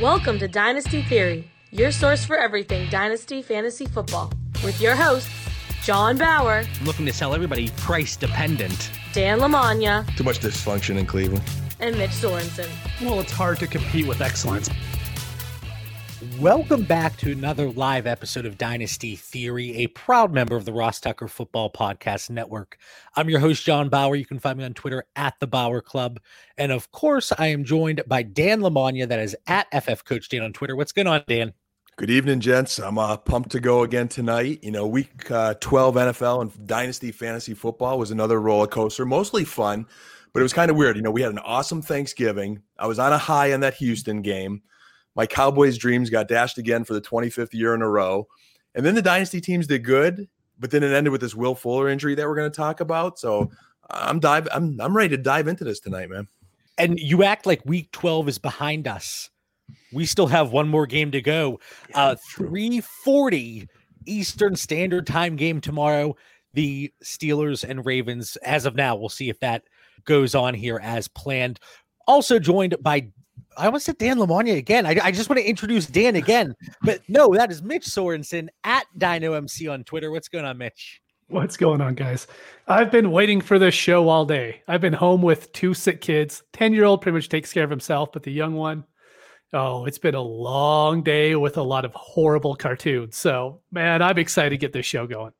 Welcome to Dynasty Theory, your source for everything Dynasty Fantasy Football, with your hosts, John Bauer, looking to sell everybody price dependent. Dan Lamagna, Too much dysfunction in Cleveland. and Mitch Sorensen. Well, it's hard to compete with excellence. Welcome back to another live episode of Dynasty Theory, a proud member of the Ross Tucker Football Podcast Network. I'm your host, John Bauer. You can find me on Twitter at the Bauer Club. And of course, I am joined by Dan Lamagna, that is at FF Coach Dan on Twitter. What's going on, Dan? Good evening, gents. I'm uh, pumped to go again tonight. You know, week uh, 12 NFL and Dynasty Fantasy Football was another roller coaster, mostly fun, but it was kind of weird. You know, we had an awesome Thanksgiving. I was on a high in that Houston game. My Cowboys dreams got dashed again for the 25th year in a row. And then the Dynasty teams did good, but then it ended with this Will Fuller injury that we're going to talk about. So I'm dive I'm I'm ready to dive into this tonight, man. And you act like week 12 is behind us. We still have one more game to go. Uh 340 Eastern Standard Time game tomorrow. The Steelers and Ravens, as of now, we'll see if that goes on here as planned. Also joined by I almost said Dan Lamagna again. I, I just want to introduce Dan again, but no, that is Mitch Sorensen at Dyno MC on Twitter. What's going on, Mitch? What's going on, guys? I've been waiting for this show all day. I've been home with two sick kids. 10 year old pretty much takes care of himself, but the young one, oh, it's been a long day with a lot of horrible cartoons. So, man, I'm excited to get this show going.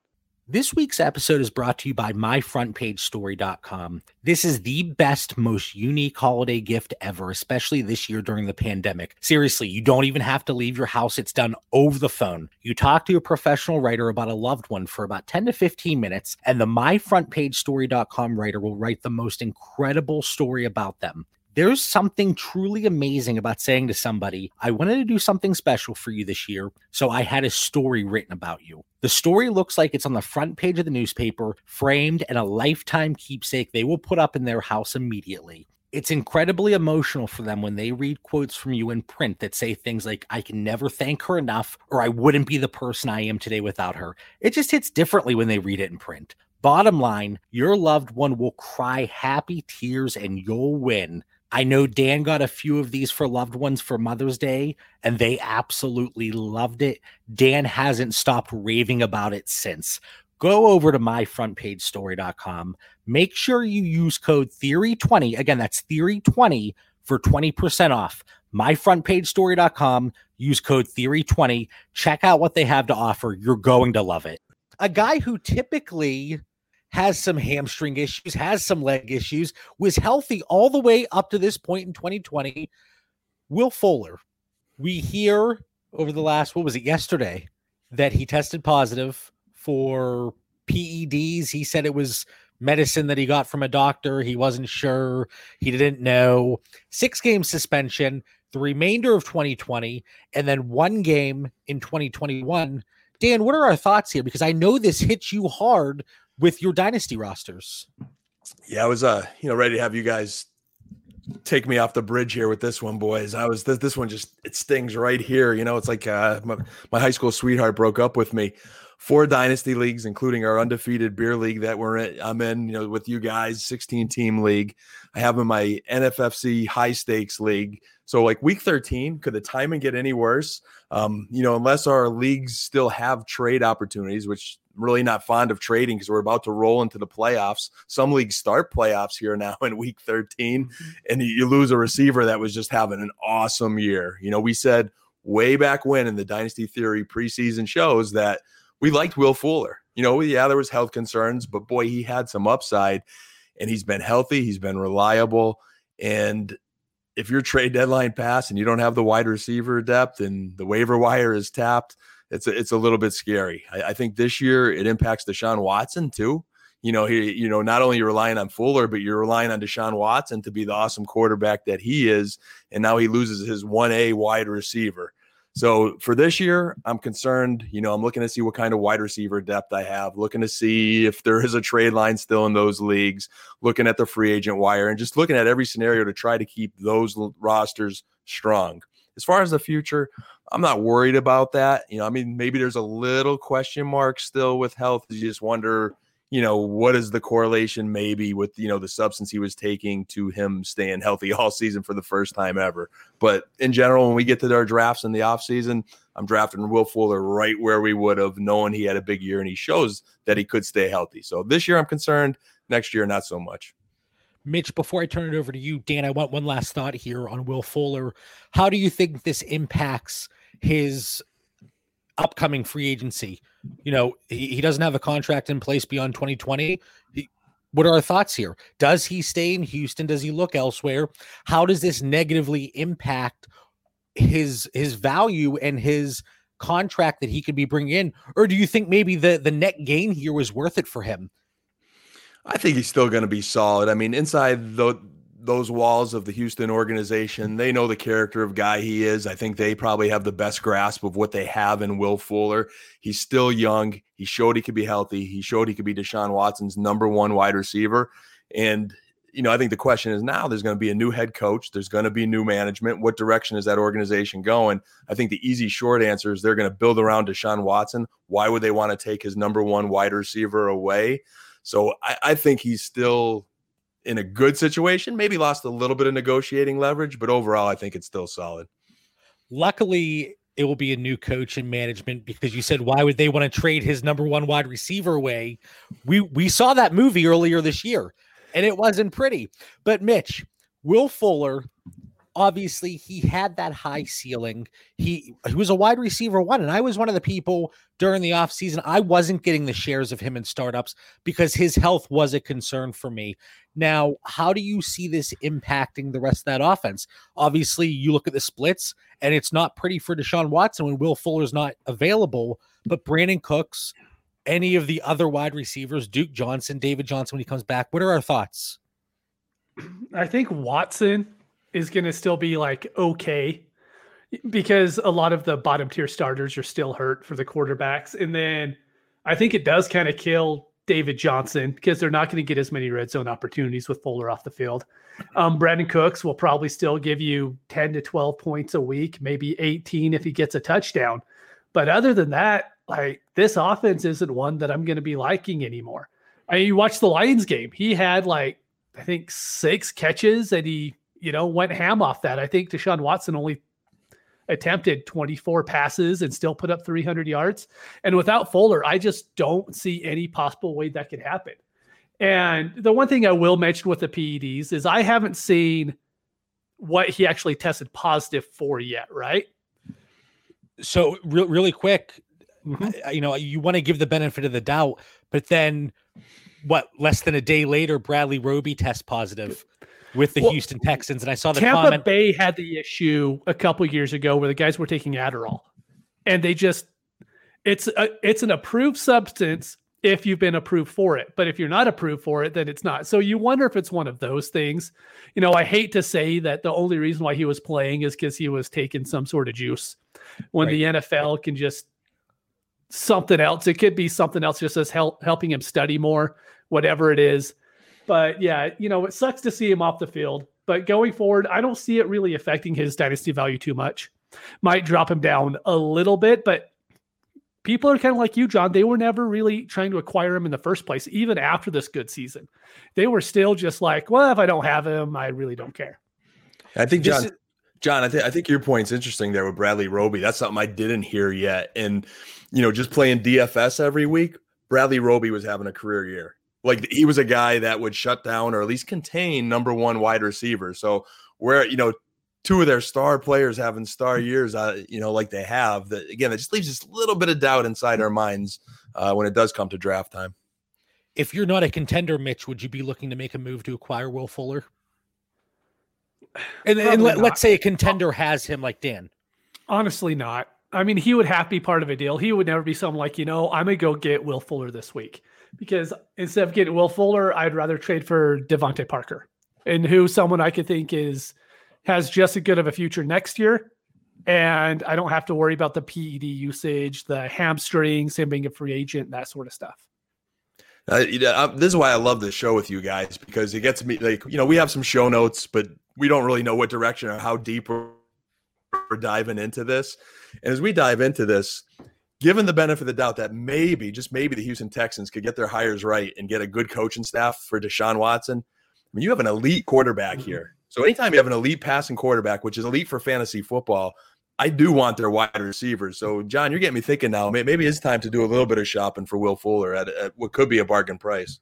This week's episode is brought to you by myfrontpagestory.com. This is the best, most unique holiday gift ever, especially this year during the pandemic. Seriously, you don't even have to leave your house. It's done over the phone. You talk to a professional writer about a loved one for about 10 to 15 minutes, and the myfrontpagestory.com writer will write the most incredible story about them. There's something truly amazing about saying to somebody, I wanted to do something special for you this year, so I had a story written about you. The story looks like it's on the front page of the newspaper, framed and a lifetime keepsake they will put up in their house immediately. It's incredibly emotional for them when they read quotes from you in print that say things like, I can never thank her enough, or I wouldn't be the person I am today without her. It just hits differently when they read it in print. Bottom line, your loved one will cry happy tears and you'll win. I know Dan got a few of these for loved ones for Mother's Day, and they absolutely loved it. Dan hasn't stopped raving about it since. Go over to myfrontpagestory.com. Make sure you use code Theory20. Again, that's Theory20 for 20% off. Myfrontpagestory.com. Use code Theory20. Check out what they have to offer. You're going to love it. A guy who typically has some hamstring issues, has some leg issues, was healthy all the way up to this point in 2020. Will Fuller, we hear over the last, what was it, yesterday, that he tested positive for PEDs. He said it was medicine that he got from a doctor. He wasn't sure, he didn't know. Six game suspension, the remainder of 2020, and then one game in 2021. Dan, what are our thoughts here? Because I know this hits you hard with your dynasty rosters. Yeah, I was uh, you know, ready to have you guys take me off the bridge here with this one, boys. I was this, this one just it stings right here. You know, it's like uh, my, my high school sweetheart broke up with me. Four dynasty leagues, including our undefeated beer league that we're in. I'm in, you know, with you guys, 16 team league. I have in my NFFC high stakes league. So like week 13, could the timing get any worse? Um, you know, unless our leagues still have trade opportunities, which I'm really not fond of trading because we're about to roll into the playoffs. Some leagues start playoffs here now in week 13, and you lose a receiver that was just having an awesome year. You know, we said way back when in the Dynasty Theory preseason shows that we liked Will Fuller. You know, yeah, there was health concerns, but boy, he had some upside and he's been healthy, he's been reliable. And if your trade deadline passed and you don't have the wide receiver depth and the waiver wire is tapped, it's a, it's a little bit scary. I, I think this year it impacts Deshaun Watson too. You know, he, you know, not only you're relying on Fuller, but you're relying on Deshaun Watson to be the awesome quarterback that he is. And now he loses his 1A wide receiver. So for this year, I'm concerned. You know, I'm looking to see what kind of wide receiver depth I have, looking to see if there is a trade line still in those leagues, looking at the free agent wire, and just looking at every scenario to try to keep those rosters strong. As far as the future, I'm not worried about that. You know, I mean, maybe there's a little question mark still with health. You just wonder, you know, what is the correlation maybe with, you know, the substance he was taking to him staying healthy all season for the first time ever. But in general, when we get to our drafts in the offseason, I'm drafting Will Fuller right where we would have knowing he had a big year and he shows that he could stay healthy. So this year I'm concerned. Next year, not so much. Mitch, before I turn it over to you, Dan, I want one last thought here on Will Fuller. How do you think this impacts his upcoming free agency? You know, he, he doesn't have a contract in place beyond 2020. He, what are our thoughts here? Does he stay in Houston? Does he look elsewhere? How does this negatively impact his his value and his contract that he could be bringing in? Or do you think maybe the the net gain here was worth it for him? I think he's still going to be solid. I mean, inside the those walls of the Houston organization. They know the character of guy he is. I think they probably have the best grasp of what they have in Will Fuller. He's still young. He showed he could be healthy. He showed he could be Deshaun Watson's number one wide receiver. And, you know, I think the question is now there's going to be a new head coach. There's going to be new management. What direction is that organization going? I think the easy short answer is they're going to build around Deshaun Watson. Why would they want to take his number one wide receiver away? So I, I think he's still in a good situation. Maybe lost a little bit of negotiating leverage, but overall, I think it's still solid. Luckily, it will be a new coach and management because you said why would they want to trade his number one wide receiver away? We we saw that movie earlier this year, and it wasn't pretty. But Mitch, Will Fuller obviously he had that high ceiling. He he was a wide receiver one, and I was one of the people during the offseason. I wasn't getting the shares of him in startups because his health was a concern for me. Now, how do you see this impacting the rest of that offense? Obviously, you look at the splits, and it's not pretty for Deshaun Watson when Will Fuller's not available, but Brandin Cooks, any of the other wide receivers, Duke Johnson, David Johnson when he comes back. What are our thoughts? I think Watson is going to still be like okay because a lot of the bottom tier starters are still hurt for the quarterbacks. And then I think it does kind of kill David Johnson because they're not going to get as many red zone opportunities with Fuller off the field. Um, Brandin Cooks will probably still give you 10 to 12 points a week, maybe 18 if he gets a touchdown. But other than that, like this offense isn't one that I'm going to be liking anymore. I mean, you watch the Lions game, he had like, I think six catches and he you know, went ham off that. I think Deshaun Watson only attempted 24 passes and still put up 300 yards. And without Fuller, I just don't see any possible way that could happen. And the one thing I will mention with the PEDs is I haven't seen what he actually tested positive for yet, right? So, re- really quick, mm-hmm. you know, you want to give the benefit of the doubt, but then what, less than a day later, Bradley Roby test positive with the well, Houston Texans, and I saw the Tampa comment. Bay had the issue a couple years ago where the guys were taking Adderall, and they just it's a, it's an approved substance if you've been approved for it, but if you're not approved for it, then it's not. So you wonder if it's one of those things. You know, I hate to say that the only reason why he was playing is because he was taking some sort of juice, when right. the NFL can just something else. It could be something else, just as help helping him study more, whatever it is. But yeah, you know, it sucks to see him off the field. But going forward, I don't see it really affecting his dynasty value too much. Might drop him down a little bit, but people are kind of like you, John. They were never really trying to acquire him in the first place, even after this good season. They were still just like, well, if I don't have him, I really don't care. I think John, is- John, I, th- I think your point's interesting there with Bradley Roby. That's something I didn't hear yet. And you know, just playing DFS every week, Bradley Roby was having a career year like he was a guy that would shut down or at least contain number one wide receiver. So where you know two of their star players having star years, uh, you know, like they have, that again, it just leaves just a little bit of doubt inside our minds uh, when it does come to draft time. If you're not a contender, Mitch, would you be looking to make a move to acquire Will Fuller? And, and let, us say a contender has him like Dan. Honestly, not. I mean, he would have to be part of a deal. He would never be someone like, you know, I'm going to go get Will Fuller this week because instead of getting Will Fuller, I'd rather trade for DeVante Parker, and who someone I could think is has just as good of a future next year. And I don't have to worry about the PED usage, the hamstrings, him being a free agent, that sort of stuff. Uh, you know, this is why I love this show with you guys because it gets me like you know we have some show notes, but we don't really know what direction or how deep we're, we're diving into this. And as we dive into this, given the benefit of the doubt that maybe, just maybe, the Houston Texans could get their hires right and get a good coaching staff for Deshaun Watson. I mean, you have an elite quarterback mm-hmm. here. So anytime you have an elite passing quarterback, which is elite for fantasy football, I do want their wide receivers. So, John, you're getting me thinking now. Maybe it's time to do a little bit of shopping for Will Fuller at, at what could be a bargain price.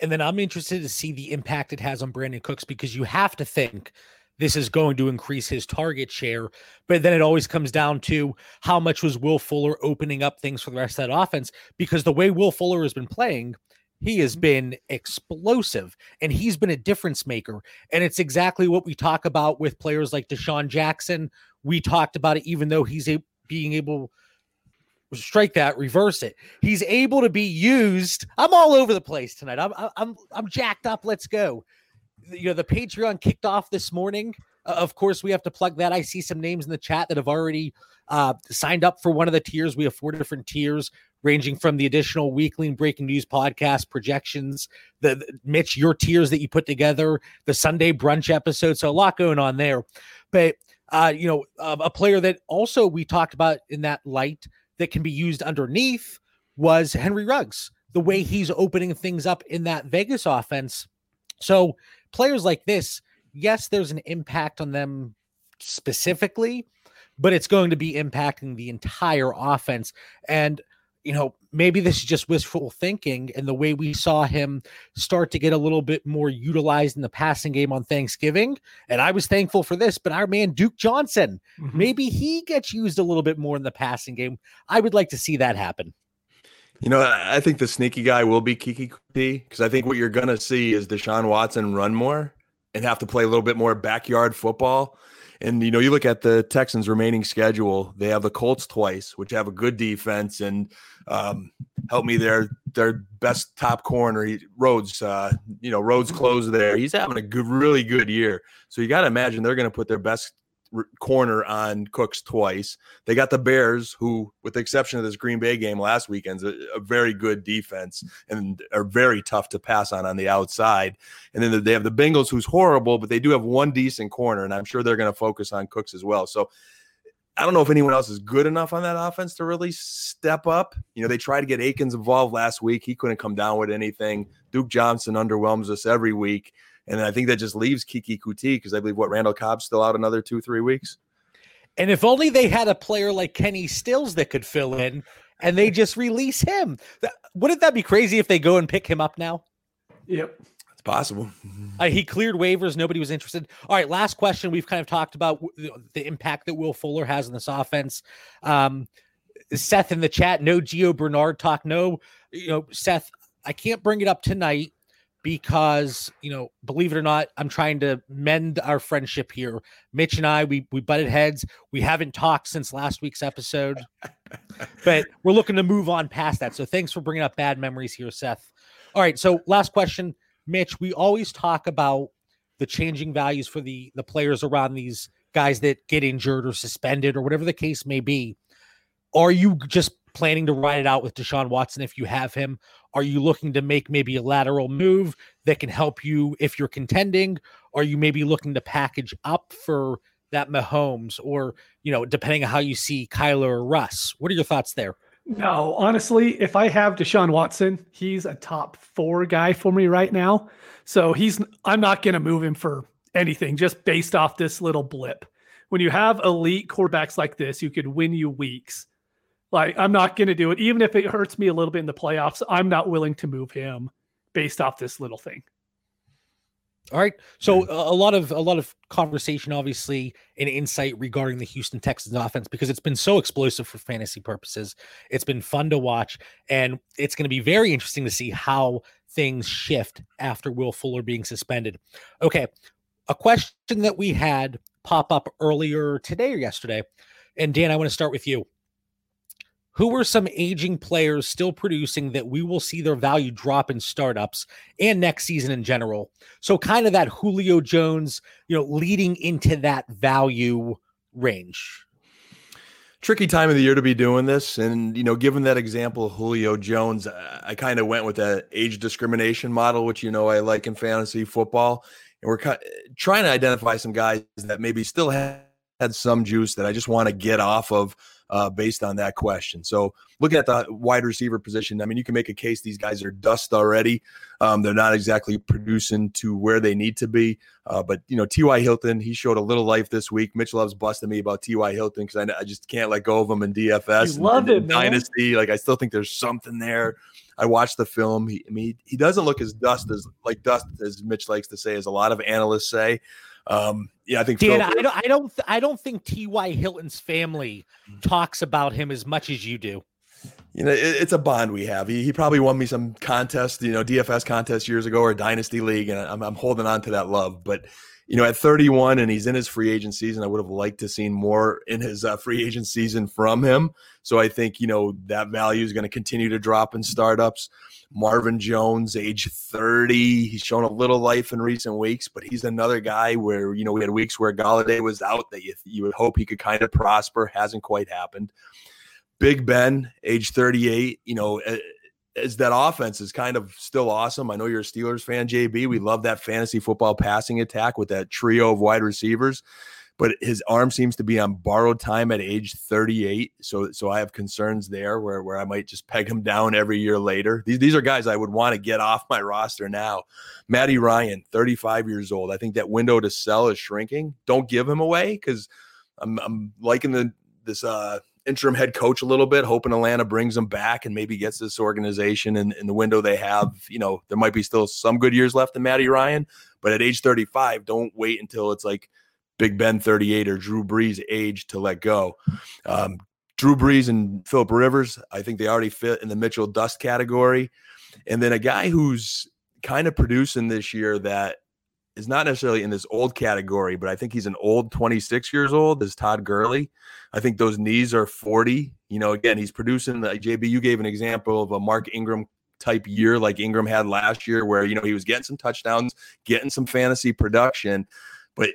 And then I'm interested to see the impact it has on Brandin Cooks because you have to think this is going to increase his target share. But then it always comes down to how much was Will Fuller opening up things for the rest of that offense? Because the way Will Fuller has been playing, he has mm-hmm. been explosive and he's been a difference maker. And it's exactly what we talk about with players like DeSean Jackson. We talked about it, even though he's a, being able to strike that, reverse it. He's able to be used. I'm all over the place tonight. I'm I'm I'm jacked up. Let's go you know, the Patreon kicked off this morning. Uh, of course, we have to plug that. I see some names in the chat that have already uh, signed up for one of the tiers. We have four different tiers, ranging from the additional weekly breaking news podcast projections, the, the Mitch, your tiers that you put together, the Sunday brunch episode. So a lot going on there. But uh, you know, uh, a player that also we talked about in that light that can be used underneath was Henry Ruggs. The way he's opening things up in that Vegas offense. So players like this, yes, there's an impact on them specifically, but it's going to be impacting the entire offense. And, you know, maybe this is just wishful thinking and the way we saw him start to get a little bit more utilized in the passing game on Thanksgiving. And I was thankful for this, but our man Duke Johnson, mm-hmm. maybe he gets used a little bit more in the passing game. I would like to see that happen. You know, I think the sneaky guy will be Keke because I think what you're going to see is Deshaun Watson run more and have to play a little bit more backyard football. And you know, you look at the Texans' remaining schedule; they have the Colts twice, which have a good defense, and um, help me there. Their best top corner, he, Rhodes. Uh, you know, Rhodes close there. He's having a good, really good year. So you got to imagine they're going to put their best corner on Cooks twice. They got the Bears, who, with the exception of this Green Bay game last weekend, a, a very good defense and are very tough to pass on on the outside. And then they have the Bengals, who's horrible, but they do have one decent corner, and I'm sure they're going to focus on Cooks as well. So I don't know if anyone else is good enough on that offense to really step up. You know, they tried to get Akins involved last week. He couldn't come down with anything. Duke Johnson underwhelms us every week. And I think that just leaves Keke Coutee because I believe what Randall Cobb's still out another two, three weeks. And if only they had a player like Kenny Stills that could fill in and they just release him. Wouldn't that be crazy if they go and pick him up now? Yep. It's possible. Uh, he cleared waivers. Nobody was interested. All right. Last question. We've kind of talked about the impact that Will Fuller has in this offense. Um, Seth in the chat, no Gio Bernard talk. No, you know, Seth, I can't bring it up tonight because you know believe it or not i'm trying to mend our friendship here. Mitch and i we we butted heads. We haven't talked since last week's episode but we're looking to move on past that. So thanks for bringing up bad memories here seth. All right so last question. Mitch we always talk about the changing values for the the players around these guys that get injured or suspended or whatever the case may be. Are you just planning to ride it out with Deshaun Watson if you have him? Are you looking to make maybe a lateral move that can help you if you're contending? Are you maybe looking to package up for that Mahomes or, you know, depending on how you see Kyler or Russ? What are your thoughts there? No, honestly, if I have Deshaun Watson, he's a top four guy for me right now. So he's, I'm not going to move him for anything just based off this little blip. When you have elite quarterbacks like this, you could win you weeks like, I'm not going to do it. Even if it hurts me a little bit in the playoffs, I'm not willing to move him based off this little thing. All right. So a lot of a lot of conversation, obviously, and insight regarding the Houston Texans offense because it's been so explosive for fantasy purposes. It's been fun to watch, and it's going to be very interesting to see how things shift after Will Fuller being suspended. Okay, a question that we had pop up earlier today or yesterday, and Dan, I want to start with you who are some aging players still producing that we will see their value drop in startups and next season in general? So kind of that Julio Jones, you know, leading into that value range. Tricky time of the year to be doing this. And, you know, given that example of Julio Jones, I kind of went with that age discrimination model, which, you know, I like in fantasy football. And we're trying to identify some guys that maybe still had some juice that I just want to get off of uh, based on that question. So looking at the wide receiver position, I mean, you can make a case these guys are dust already. Um, they're not exactly producing to where they need to be. Uh, but you know, T.Y. Hilton, he showed a little life this week. Mitch loves busting me about T.Y. Hilton because I, I, just can't let go of him in DFS. You love and, it, Dynasty. Like I still think there's something there. I watched the film. He, I mean, he doesn't look as dust as like dust as Mitch likes to say, as a lot of analysts say. Um, yeah, I think Dan, Phil, I don't, I don't, I don't think T.Y. Hilton's family mm. talks about him as much as you do. You know, it, it's a bond we have. He, he probably won me some contest, you know, DFS contest years ago or Dynasty League, and I'm, I'm holding on to that love. But you know, at 31 and he's in his free agent season, I would have liked to seen more in his uh, free agent season from him. So I think you know that value is going to continue to drop in startups. Marvin Jones, age 30. He's shown a little life in recent weeks, but he's another guy where, you know, we had weeks where Golladay was out that you, you would hope he could kind of prosper. Hasn't quite happened. Big Ben, age 38, you know, as that offense is kind of still awesome. I know you're a Steelers fan, JB. We love that fantasy football passing attack with that trio of wide receivers but his arm seems to be on borrowed time at age 38. So so I have concerns there where, where I might just peg him down every year later. These, these are guys I would want to get off my roster now. Matty Ryan, 35 years old. I think that window to sell is shrinking. Don't give him away because I'm, I'm liking the this uh, interim head coach a little bit, hoping Atlanta brings him back and maybe gets this organization in, in the window they have. You know, there might be still some good years left in Matty Ryan, but at age 35, don't wait until it's like – Big Ben 38 or Drew Brees age to let go. Um, Drew Brees and Philip Rivers, I think they already fit in the Mitchell Dust category. And then a guy who's kind of producing this year that is not necessarily in this old category, but I think he's an old 26 years old is Todd Gurley. I think those knees are 40. You know, again, he's producing like JB, you gave an example of a Mark Ingram type year like Ingram had last year, where you know he was getting some touchdowns, getting some fantasy production, but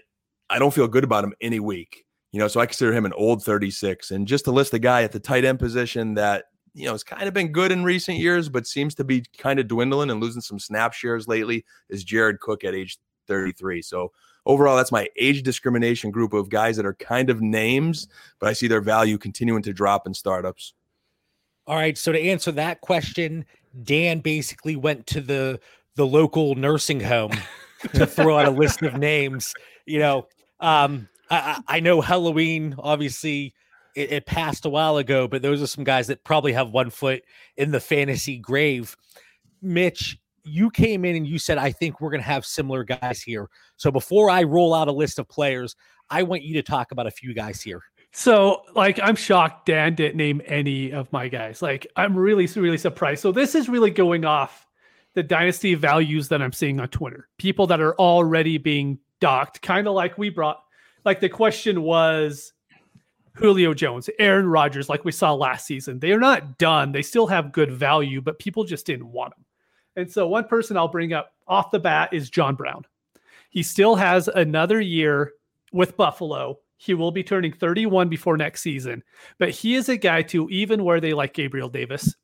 I don't feel good about him any week. You know, so I consider him an old 36. And just to list a guy at the tight end position that, you know, has kind of been good in recent years, but seems to be kind of dwindling and losing some snap shares lately is Jared Cook at age 33. So overall, that's my age discrimination group of guys that are kind of names, but I see their value continuing to drop in startups. All right. So to answer that question, Dan basically went to the the local nursing home to throw out a list of names. You know, um, I, I know Halloween, obviously, it, it, passed a while ago, but those are some guys that probably have one foot in the fantasy grave. Mitch, you came in and you said, I think we're going to have similar guys here. So before I roll out a list of players, I want you to talk about a few guys here. So, like, I'm shocked Dan didn't name any of my guys. Like, I'm really, really surprised. So, this is really going off the dynasty values that I'm seeing on Twitter. People that are already being docked, kind of like we brought. Like the question was Julio Jones, Aaron Rodgers, like we saw last season. They are not done. They still have good value, but people just didn't want them. And so one person I'll bring up off the bat is John Brown. He still has another year with Buffalo. He will be turning 31 before next season, but he is a guy to even where they like Gabriel Davis,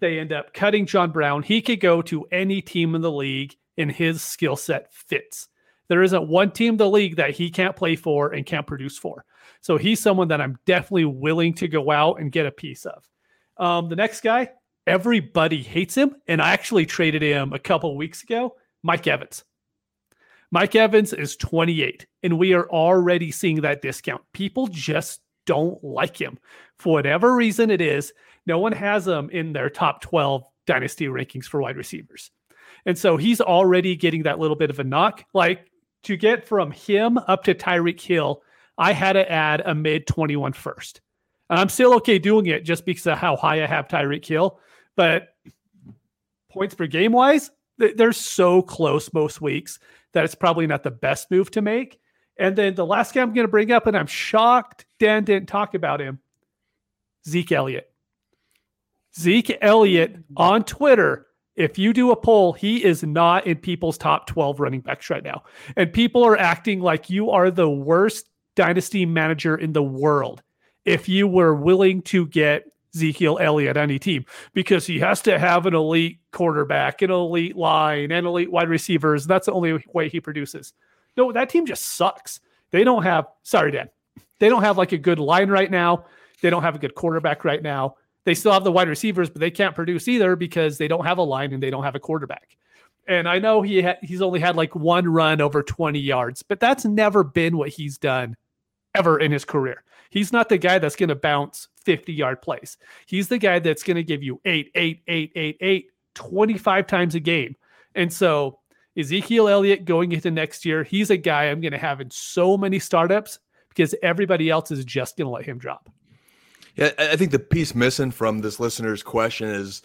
they end up cutting John Brown. He could go to any team in the league and his skill set fits. There isn't one team in the league that he can't play for and can't produce for. So he's someone that I'm definitely willing to go out and get a piece of. Um, the next guy, everybody hates him, and I actually traded him a couple weeks ago. Mike Evans. Mike Evans is 28, and we are already seeing that discount. People just don't like him for whatever reason it is. No one has him in their top 12 dynasty rankings for wide receivers. And so he's already getting that little bit of a knock. Like to get from him up to Tyreek Hill, I had to add a mid 21 first. And I'm still okay doing it just because of how high I have Tyreek Hill. But points per game wise, they're so close most weeks that it's probably not the best move to make. And then the last guy I'm going to bring up, and I'm shocked Dan didn't talk about him Zeke Elliott. Zeke Elliott on Twitter if you do a poll, he is not in people's top 12 running backs right now. And people are acting like you are the worst dynasty manager in the world if you were willing to get Ezekiel Elliott any team because he has to have an elite quarterback, an elite line, and elite wide receivers. That's the only way he produces. No, that team just sucks. They don't have, sorry, Dan, they don't have like a good line right now. They don't have a good quarterback right now. They still have the wide receivers, but they can't produce either because they don't have a line and they don't have a quarterback. And I know he ha- he's only had like one run over 20 yards, but that's never been what he's done ever in his career. He's not the guy that's going to bounce 50 yard plays. He's the guy that's going to give you eight, eight, eight, eight, eight, 25 times a game. And so Ezekiel Elliott going into next year, he's a guy I'm going to have in so many startups because everybody else is just going to let him drop. Yeah, I think the piece missing from this listener's question is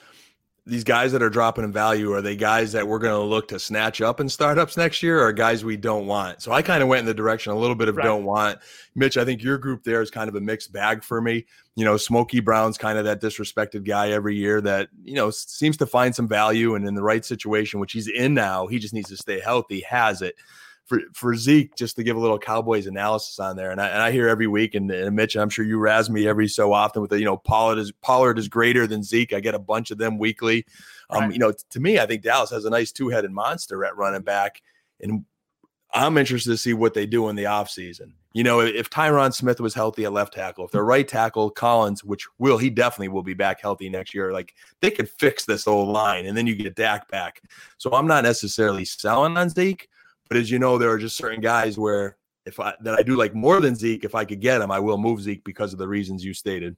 these guys that are dropping in value are they guys that we're going to look to snatch up in startups next year or guys we don't want so i kind of went in the direction a little bit of right. don't want mitch i think your group there is kind of a mixed bag for me you know smokey brown's kind of that disrespected guy every year that you know seems to find some value and in the right situation which he's in now he just needs to stay healthy has it for for Zeke, just to give a little Cowboys analysis on there, and I, and I hear every week, and, and Mitch, I'm sure you razz me every so often with the you know Pollard is Pollard is greater than Zeke. I get a bunch of them weekly. Um, right. You know, to me, I think Dallas has a nice two headed monster at running back, and I'm interested to see what they do in the offseason. You know, if Tyron Smith was healthy at left tackle, if their right tackle Collins, which will he definitely will be back healthy next year, like they could fix this whole line, and then you get Dak back. So I'm not necessarily selling on Zeke, but as you know, there are just certain guys where if I that I do like more than Zeke, if I could get him, I will move Zeke because of the reasons you stated.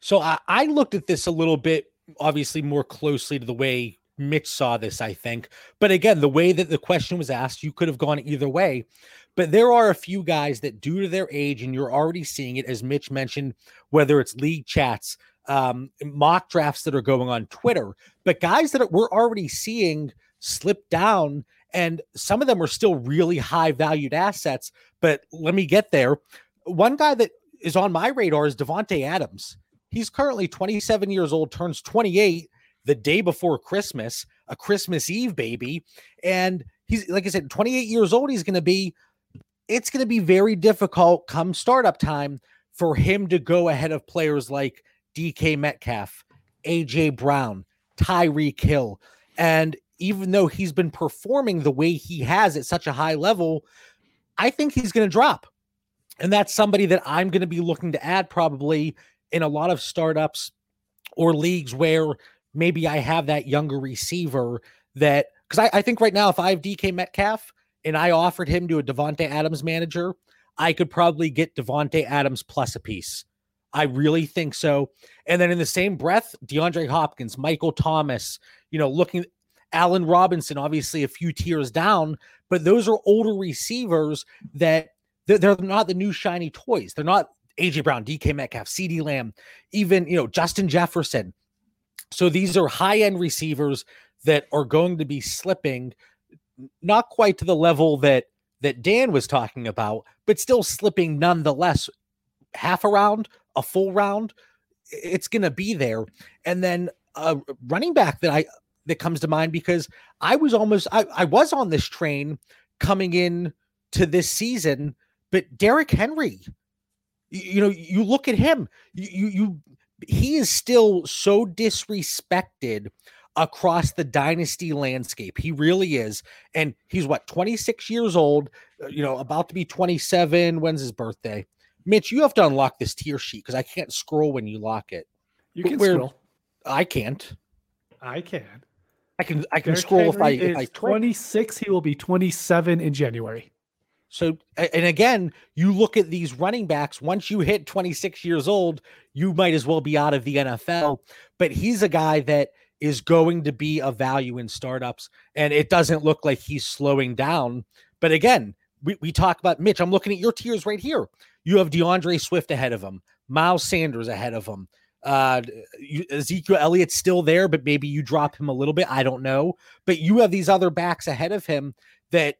So I, I looked at this a little bit, obviously more closely to the way Mitch saw this, I think. But again, the way that the question was asked, you could have gone either way. But there are a few guys that, due to their age, and you're already seeing it, as Mitch mentioned, whether it's league chats, um, mock drafts that are going on Twitter, but guys that we're already seeing slip down and some of them are still really high valued assets. But let me get there. One guy that is on my radar is Davante Adams. He's currently 27 years old, turns 28 the day before Christmas, a Christmas Eve baby. And he's, like I said, 28 years old. He's going to be, it's going to be very difficult come startup time for him to go ahead of players like DK Metcalf, AJ Brown, Tyreek Hill. And even though he's been performing the way he has at such a high level, I think he's going to drop. And that's somebody that I'm going to be looking to add probably in a lot of startups or leagues where maybe I have that younger receiver that because I, I, think right now if I have DK Metcalf and I offered him to a Davante Adams manager, I could probably get Davante Adams plus a piece. I really think so. And then in the same breath, DeAndre Hopkins, Michael Thomas, you know, looking Allen Robinson, obviously a few tiers down, but those are older receivers that they're not the new shiny toys. They're not AJ Brown, DK Metcalf, CeeDee Lamb, even you know Justin Jefferson. So these are high end receivers that are going to be slipping, not quite to the level that that Dan was talking about, but still slipping nonetheless. Half a round, a full round, it's going to be there. And then a running back that I that comes to mind because I was almost I, I was on this train coming in to this season, but Derrick Henry, you, you know, you look at him, you, you he is still so disrespected across the dynasty landscape. He really is. And he's what, 26 years old, uh, you know, about to be 27. When's his birthday? Mitch, you have to unlock this tier sheet because I can't scroll when you lock it. You can scroll. I can't. I can. I can I can Derrick scroll Henry if I if I 26. He will be 27 in January. So and again, you look at these running backs. Once you hit 26 years old, you might as well be out of the NFL. But he's a guy that is going to be a value in startups, and it doesn't look like he's slowing down. But again, we, we talk about Mitch. I'm looking at your tiers right here. You have D'Andre Swift ahead of him, Miles Sanders ahead of him, uh, you, Ezekiel Elliott's still there, but maybe you drop him a little bit. I don't know. But you have these other backs ahead of him that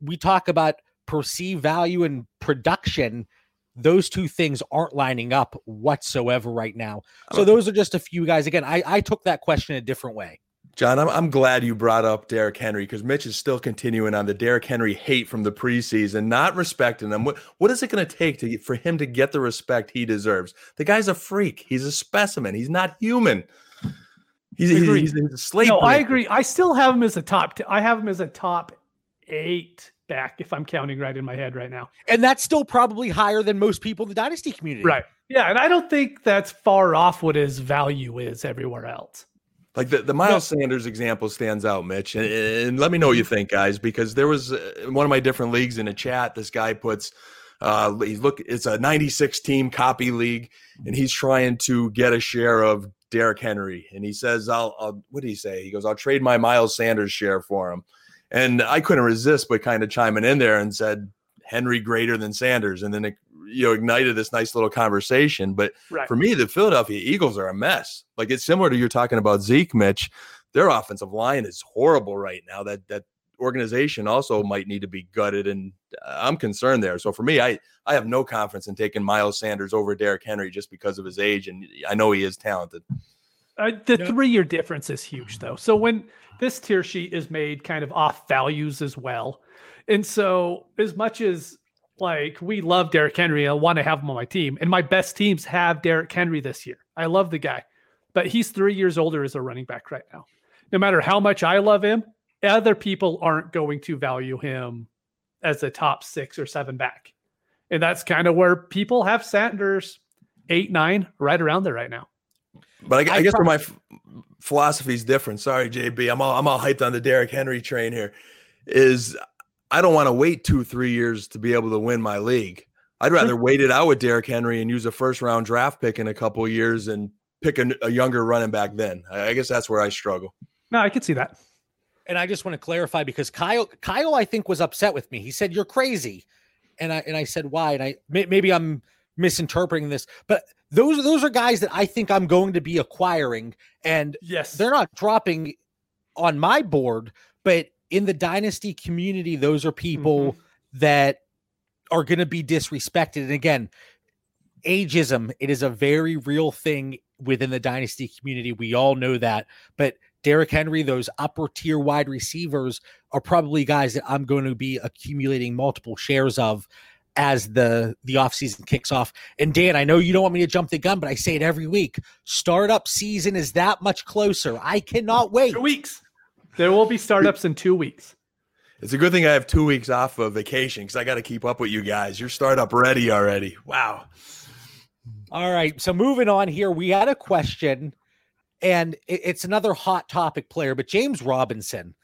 we talk about perceived value and production. Those two things aren't lining up whatsoever right now. So uh, those are just a few guys. Again, I, I took that question a different way. John, I'm, I'm glad you brought up Derrick Henry because Mitch is still continuing on the Derrick Henry hate from the preseason, not respecting him. What, what is it going to take for him to get the respect he deserves? The guy's a freak. He's a specimen. He's not human. He's, he's, he's a slave. No, I agree. I still have him as a top. T- I have him as a top eight back if I'm counting right in my head right now. And that's still probably higher than most people in the dynasty community. Right. Yeah. And I don't think that's far off what his value is everywhere else. Like the, the Miles no. Sanders example stands out, Mitch. And, and, let me know what you think, guys, because there was uh, one of my different leagues in a chat. This guy puts, uh, he's look, it's a 96 team copy league, and he's trying to get a share of Derrick Henry. And he says, I'll, I'll, what did he say? He goes, I'll trade my Miles Sanders share for him. And I couldn't resist but kind of chiming in there and said, Henry greater than Sanders. And then it, you know, ignited this nice little conversation. But right. for me, the Philadelphia Eagles are a mess. Like it's similar to you're talking about Zeke, Mitch. Their offensive line is horrible right now. That that organization also might need to be gutted, and uh, I'm concerned there. So for me, I I have no confidence in taking Miles Sanders over Derrick Henry just because of his age, and I know he is talented. Uh, the three year difference is huge, though. So when this tier sheet is made kind of off values as well, and so as much as like we love Derrick Henry, I want to have him on my team, and my best teams have Derrick Henry this year. I love the guy, but he's three years older as a running back right now. No matter how much I love him, other people aren't going to value him as a top six or seven back. And that's kind of where people have Sanders eight, nine, right around there right now. But I, I, I guess probably, where my f- philosophy is different. Sorry, JB. I'm all I'm all hyped on the Derrick Henry train here. Is I don't want to wait two, three years to be able to win my league. I'd rather wait it out with Derrick Henry and use a first round draft pick in a couple years and pick a, a, younger running back then. I guess that's where I struggle. No, I could see that and I just want to clarify because Kyle, Kyle, I think was upset with me. He said you're crazy, and I and I said why, and I maybe I'm misinterpreting this, but those those are guys that I think I'm going to be acquiring, and yes, they're not dropping on my board, but in the dynasty community, those are people mm-hmm. that are going to be disrespected. And again, ageism it is a very real thing within the dynasty community. We all know that, but Derrick Henry, those upper tier wide receivers are probably guys that I'm going to be accumulating multiple shares of as the the offseason kicks off. And Dan, I know you don't want me to jump the gun, but I say it every week. Startup season is that much closer. I cannot wait. Two weeks. There will be startups in two weeks. It's a good thing I have two weeks off of vacation because I got to keep up with you guys. You're startup ready already. Wow. All right. So moving on here, we had a question and it's another hot topic player, but James Robinson.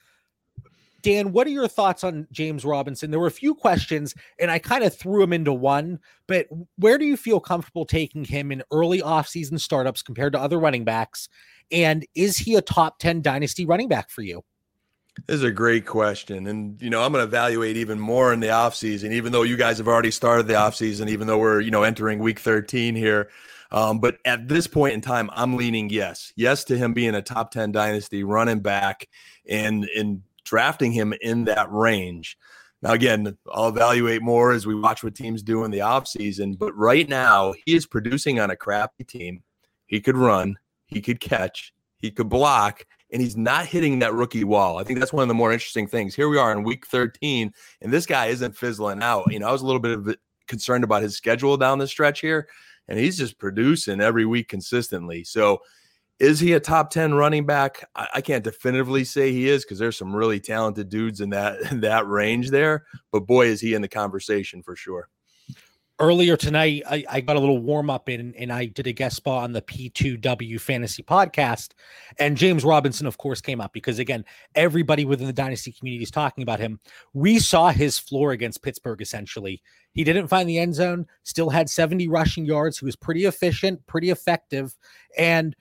Dan, what are your thoughts on James Robinson? There were a few questions, and I kind of threw them into one, but where do you feel comfortable taking him in early offseason startups compared to other running backs? And is he a top 10 dynasty running back for you? This is a great question. And, you know, I'm going to evaluate even more in the offseason, even though you guys have already started the offseason, even though we're, you know, entering week 13 here. Um, but at this point in time, I'm leaning yes, yes to him being a top 10 dynasty running back and in drafting him in that range. Now, again, I'll evaluate more as we watch what teams do in the offseason. But right now, he is producing on a crappy team. He could run, he could catch, he could block, and he's not hitting that rookie wall. I think that's one of the more interesting things. Here we are in week 13, and this guy isn't fizzling out. You know, I was a little bit of concerned about his schedule down the stretch here and he's just producing every week consistently. So, is he a top 10 running back? I, I can't definitively say he is because there's some really talented dudes in that in that range there. But boy, is he in the conversation for sure earlier tonight I, I, got a little warm up in and I did a guest spot on the P2W fantasy podcast. And James Robinson, of course, came up because again, everybody within the dynasty community is talking about him. We saw his floor against Pittsburgh essentially. He didn't find the end zone, still had 70 rushing yards. He was pretty efficient, pretty effective. And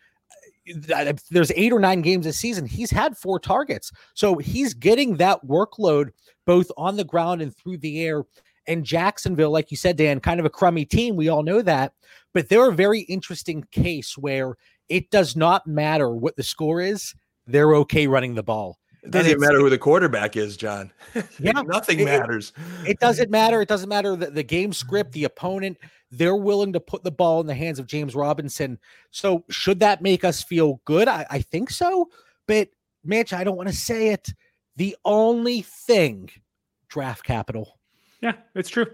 there's eight or nine games this season. He's had four targets. So he's getting that workload both on the ground and through the air and Jacksonville, like you said, Dan, kind of a crummy team. We all know that. But they're a very interesting case where it does not matter what the score is, they're okay running the ball. It doesn't matter who the quarterback is, John. Yeah, nothing it, matters. It, doesn't matter. It doesn't matter the, the game script, the opponent. They're willing to put the ball in the hands of James Robinson. So, should that make us feel good? I, I think so. But, Mitch, I don't want to say it. The only thing, draft capital. Yeah, it's true.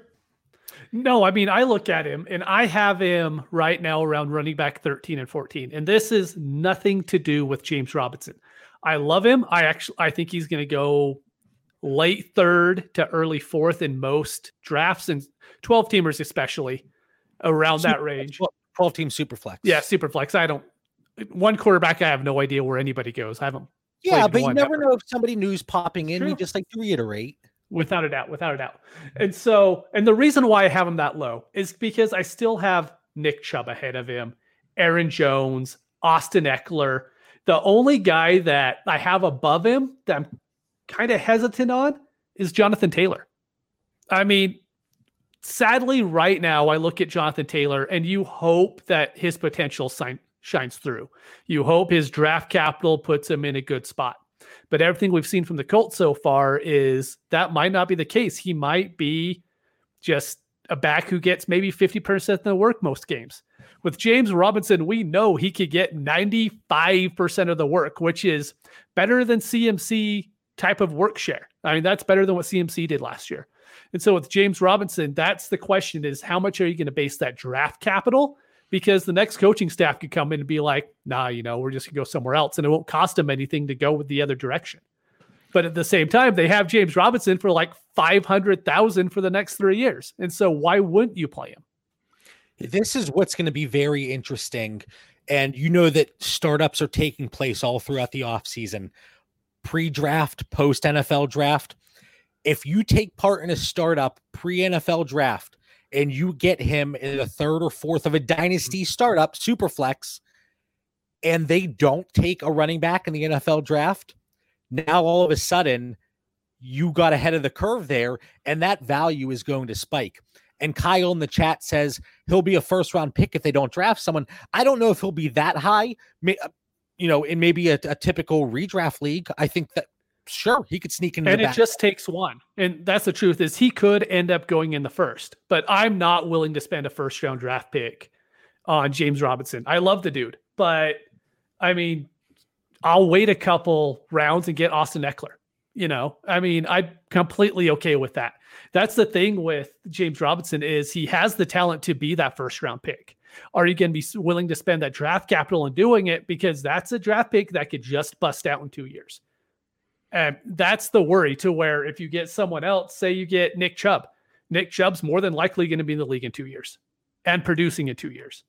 No, I mean, I look at him and I have him right now around running back 13 and 14. And this is nothing to do with James Robinson. I love him. I actually I think he's going to go late third to early fourth in most drafts and 12 teamers, especially around Super, that range. 12 team super flex. Yeah, super flex. I don't, one quarterback, I have no idea where anybody goes. I haven't. Yeah, but you never ever. know if somebody new's popping in. True. We just like to reiterate. Without a doubt, without a doubt. And so, and the reason why I have him that low is because I still have Nick Chubb ahead of him, Aaron Jones, Austin Ekeler. The only guy that I have above him that I'm kind of hesitant on is Jonathan Taylor. I mean, sadly, right now, I look at Jonathan Taylor and you hope that his potential sign, shines through. You hope his draft capital puts him in a good spot. But everything we've seen from the Colts so far is that might not be the case. He might be just a back who gets maybe 50% of the work most games. With James Robinson, we know he could get 95% of the work, which is better than CMC type of work share. I mean, that's better than what CMC did last year. And so with James Robinson, that's the question is how much are you going to base that draft capital? Because the next coaching staff could come in and be like, nah, you know, we're just going to go somewhere else and it won't cost them anything to go with the other direction. But at the same time, they have James Robinson for like 500,000 for the next three years. And so why wouldn't you play him? This is what's going to be very interesting. And you know that startups are taking place all throughout the offseason pre draft, post NFL draft. If you take part in a startup pre NFL draft and you get him in the third or fourth of a dynasty startup, Superflex, and they don't take a running back in the NFL draft, now all of a sudden you got ahead of the curve there, and that value is going to spike. And Kyle in the chat says he'll be a first round pick if they don't draft someone. I don't know if he'll be that high. Uh, you know, in maybe a, a typical redraft league, I think that sure he could sneak in. And it just takes one. And that's the truth is he could end up going in the first, but I'm not willing to spend a first round draft pick on James Robinson. I love the dude, but I mean, I'll wait a couple rounds and get Austin Ekeler You know, I mean, I'm completely okay with that. That's the thing with James Robinson is he has the talent to be that first round pick. Are you going to be willing to spend that draft capital in doing it? Because that's a draft pick that could just bust out in two years. And that's the worry to where if you get someone else, say you get Nick Chubb, Nick Chubb's more than likely going to be in the league in two years and producing in two years.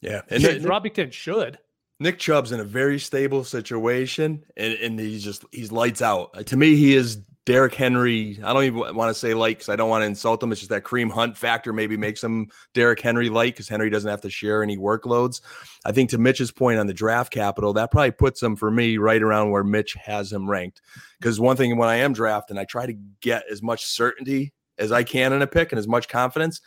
Yeah. And Robinson should. Nick Chubb's in a very stable situation, and, and he's just he's lights out. To me, he is Derrick Henry. I don't even want to say like because I don't want to insult him. It's just that Kareem Hunt factor maybe makes him Derrick Henry like because Henry doesn't have to share any workloads. I think to Mitch's point on the draft capital, that probably puts him for me right around where Mitch has him ranked. Because one thing when I am drafting, I try to get as much certainty as I can in a pick and as much confidence.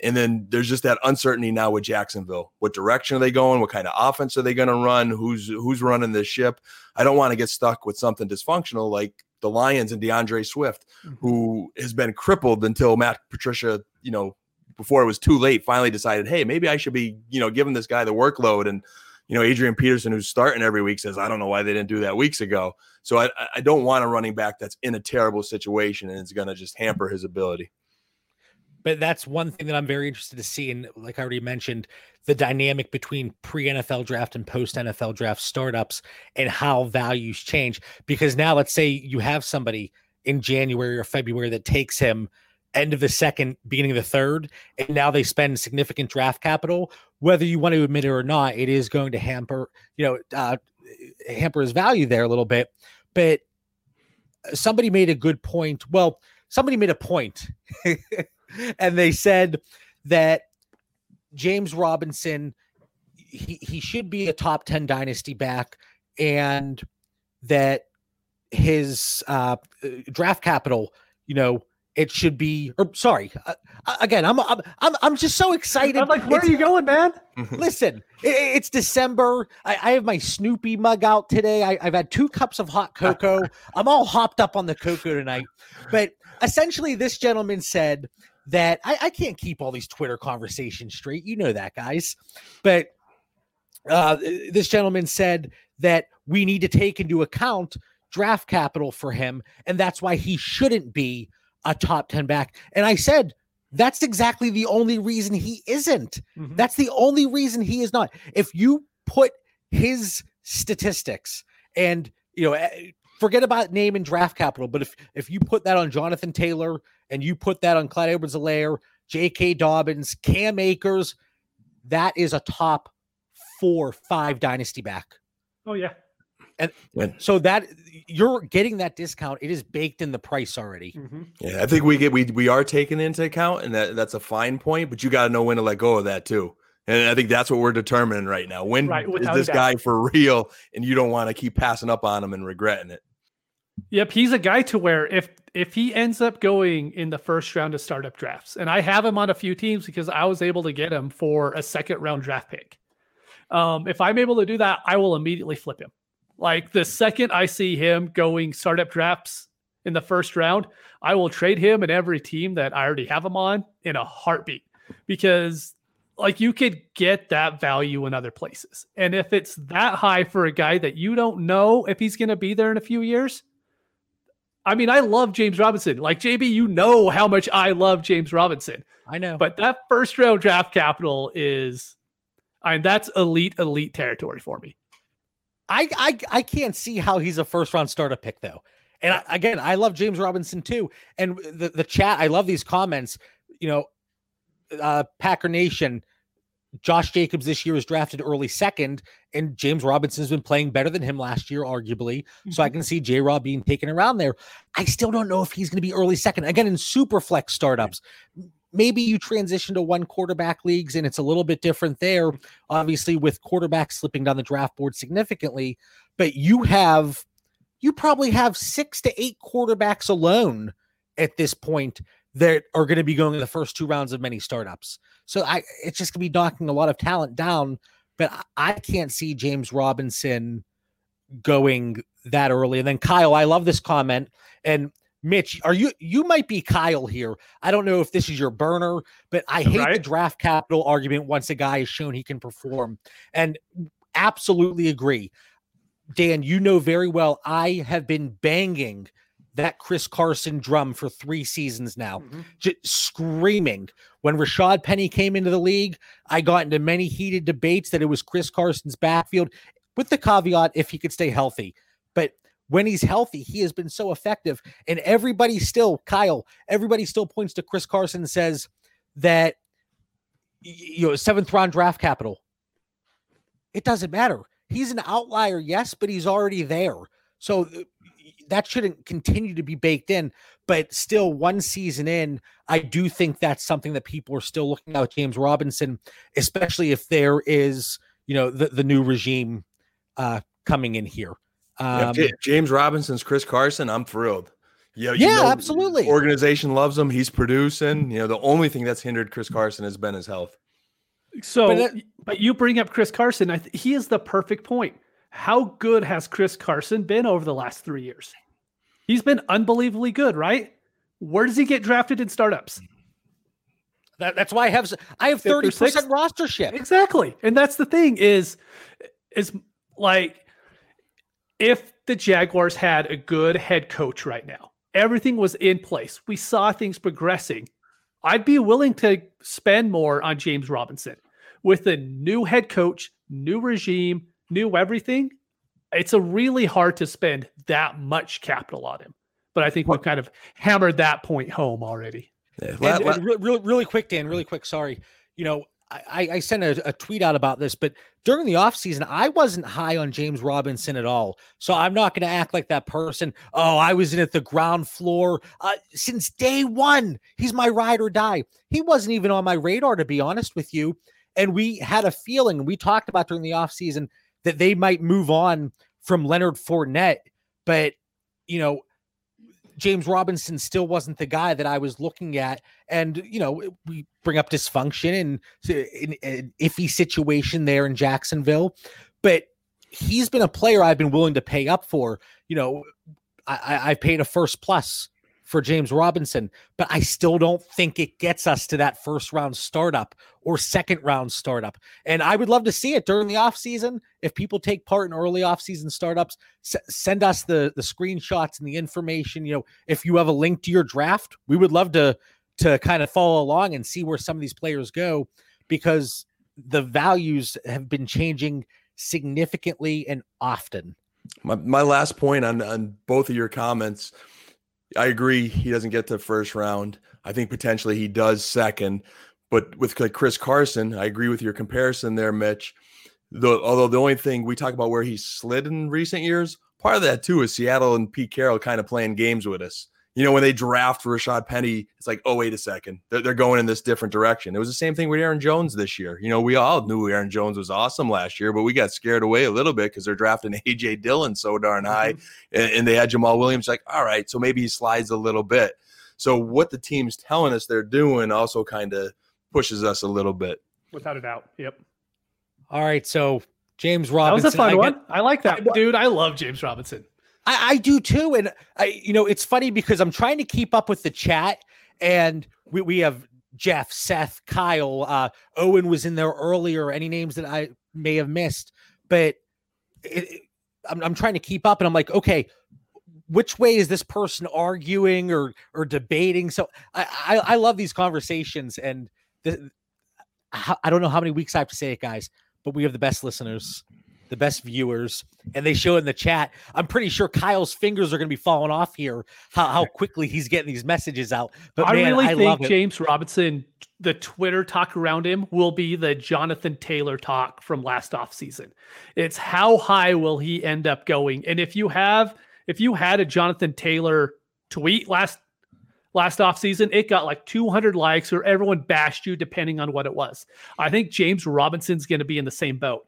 And then there's just that uncertainty now with Jacksonville. What direction are they going? What kind of offense are they going to run? Who's who's running this ship? I don't want to get stuck with something dysfunctional like the Lions and D'Andre Swift, mm-hmm. who has been crippled until Matt Patricia, you know, before it was too late, finally decided, hey, maybe I should be, you know, giving this guy the workload. And you know, Adrian Peterson, who's starting every week, says, I don't know why they didn't do that weeks ago. So I, I don't want a running back that's in a terrible situation and it's going to just hamper his ability but that's one thing that I'm very interested to see. And like I already mentioned, the dynamic between pre NFL draft and post NFL draft startups and how values change. Because now, let's say you have somebody in January or February that takes him end of the second, beginning of the third, and now they spend significant draft capital. Whether you want to admit it or not, it is going to hamper, you know, uh, hamper his value there a little bit. But somebody made a good point. Well, somebody made a point and they said that James Robinson he he should be a top 10 dynasty back and that his uh, draft capital, you know, it should be or sorry uh, again I'm, I'm i'm i'm just so excited. I'm like where it's, are you going man? Listen it, it's december. I, I, have my snoopy mug out today. I, have had two cups of hot cocoa. I'm all hopped up on the cocoa tonight. But essentially this gentleman said that I, I can't keep all these Twitter conversations straight. You know that, guys. But uh, this gentleman said that we need to take into account draft capital for him, and that's why he shouldn't be a top 10 back. And I said, that's exactly the only reason he isn't. Mm-hmm. That's the only reason he is not. If you put his statistics and, you know, eh, forget about name and draft capital, but if if you put that on Jonathan Taylor and you put that on Clyde Edwards-Helaire, J.K. Dobbins, Cam Akers, that is a top four, five dynasty back. Oh yeah. And so that you're getting that discount, it is baked in the price already. Mm-hmm. Yeah, I think we get we we are taking into account, and that that's a fine point. But you got to know when to let go of that too. And I think that's what we're determining right now. When right, is this guy for real? And you don't want to keep passing up on him and regretting it. Yep, he's a guy to where if if he ends up going in the first round of startup drafts, and I have him on a few teams because I was able to get him for a second round draft pick. Um, if I'm able to do that, I will immediately flip him. Like the second I see him going startup drafts in the first round, I will trade him and every team that I already have him on in a heartbeat because like you could get that value in other places. And if it's that high for a guy that you don't know if he's going to be there in a few years, I mean, I love James Robinson. Like JB, you know how much I love James Robinson. I know. But that first round draft capital is I mean, that's elite, elite territory for me. I I I can't see how he's a first round startup pick though. And I, again, I love James Robinson too. And the the chat, I love these comments. You know, uh, Packer Nation. Josh Jacobs this year was drafted early second, and James Robinson's been playing better than him last year, arguably. Mm-hmm. So I mm-hmm. can see J Rob being taken around there. I still don't know if he's going to be early second. Again, in super flex startups, maybe you transition to one quarterback leagues and it's a little bit different there, obviously, with quarterbacks slipping down the draft board significantly. But you have, you probably have six to eight quarterbacks alone at this point that are going to be going in the first two rounds of many startups. So I, it's just going to be knocking a lot of talent down. But I can't see James Robinson going that early. And then Kyle, I love this comment. And Mitch, are you you might be Kyle here. I don't know if this is your burner, but I hate right? the draft capital argument once a guy has shown he can perform. And absolutely agree. Dan, you know very well I have been banging that Chris Carson drum for three seasons now, mm-hmm. just screaming. When Rashad Penny came into the league, I got into many heated debates that it was Chris Carson's backfield, with the caveat if he could stay healthy. But when he's healthy, he has been so effective. And everybody still, Kyle, everybody still points to Chris Carson and says that you know seventh round draft capital. It doesn't matter. He's an outlier, yes, but he's already there. So uh, that shouldn't continue to be baked in. But still, one season in, I do think that's something that people are still looking at James Robinson, especially if there is, you know, the, the new regime uh, coming in here. Um, James Robinson's Chris Carson, I'm thrilled. Yeah, yeah, know, absolutely. Organization loves him. He's producing. You know, the only thing that's hindered Chris Carson has been his health. So, but, that, but you bring up Chris Carson. I th- he is the perfect point. How good has Chris Carson been over the last three years? He's been unbelievably good, right? Where does he get drafted in startups? That, that's why I have I have thirty percent rostership. Exactly, and that's the thing is is like if the Jaguars had a good head coach right now, everything was in place, we saw things progressing, I'd be willing to spend more on James Robinson. With a new head coach, new regime, new everything, it's a really hard to spend that much capital on him. But I think we've kind of hammered that point home already. Yeah. Well, and, well, and really, really quick, Dan, really quick. Sorry. You know, I, I sent a, a, tweet out about this, but during the offseason, I wasn't high on James Robinson at all. So I'm not going to act like that person. Oh, I was in at the ground floor uh, since day one. He's my ride or die. He wasn't even on my radar, to be honest with you. And we had a feeling, we talked about during the offseason that they might move on from Leonard Fournette. But, you know, James Robinson still wasn't the guy that I was looking at. And, you know, we bring up dysfunction and an iffy situation there in Jacksonville. But he's been a player I've been willing to pay up for. You know, I, I've paid a first plus for James Robinson, but I still don't think it gets us to that first round startup or second round startup. And I would love to see it during the offseason. If people take part in early offseason startups, s- send us the the screenshots and the information. You know, if you have a link to your draft, we would love to to kind of follow along and see where some of these players go because the values have been changing significantly and often My my last point on on both of your comments, I agree he doesn't get to first round. I think potentially he does second, but with like Chris Carson, I agree with your comparison there, Mitch. The, although the only thing we talk about where he slid in recent years, part of that too is Seattle and Pete Carroll kind of playing games with us you know, when they draft Rashad Penny, it's like, oh, wait a second. They're, they're, going in this different direction. It was the same thing with Aaron Jones this year. You know, we all knew Aaron Jones was awesome last year, but we got scared away a little bit because they're drafting A.J. Dillon so darn high. Mm-hmm. And, and, they had Jamaal Williams, like, all right, so maybe he slides a little bit. So what the team's telling us they're doing also kind of pushes us a little bit. Without a doubt. Yep. All right. So James Robinson. That was a fun I one. Get, I like that. I, dude, I love James Robinson. I, I do too. And I, you know, it's funny because I'm trying to keep up with the chat and we, we have Jeff, Seth, Kyle, uh, Owen was in there earlier. Any names that I may have missed, but it, it, I'm, I'm trying to keep up and I'm like, okay, which way is this person arguing or or debating? So I I, I love these conversations and the, I don't know how many weeks I have to say it, guys, but we have the best listeners the best viewers, and they show in the chat. I'm pretty sure Kyle's fingers are going to be falling off here. How, how quickly he's getting these messages out. But I man, really I think James Robinson, the Twitter talk around him will be the Jonathan Taylor talk from last off season. It's how high will he end up going? And if you have, if you had a Jonathan Taylor tweet last last off season, it got like 200 likes or everyone bashed you depending on what it was. I think James Robinson's going to be in the same boat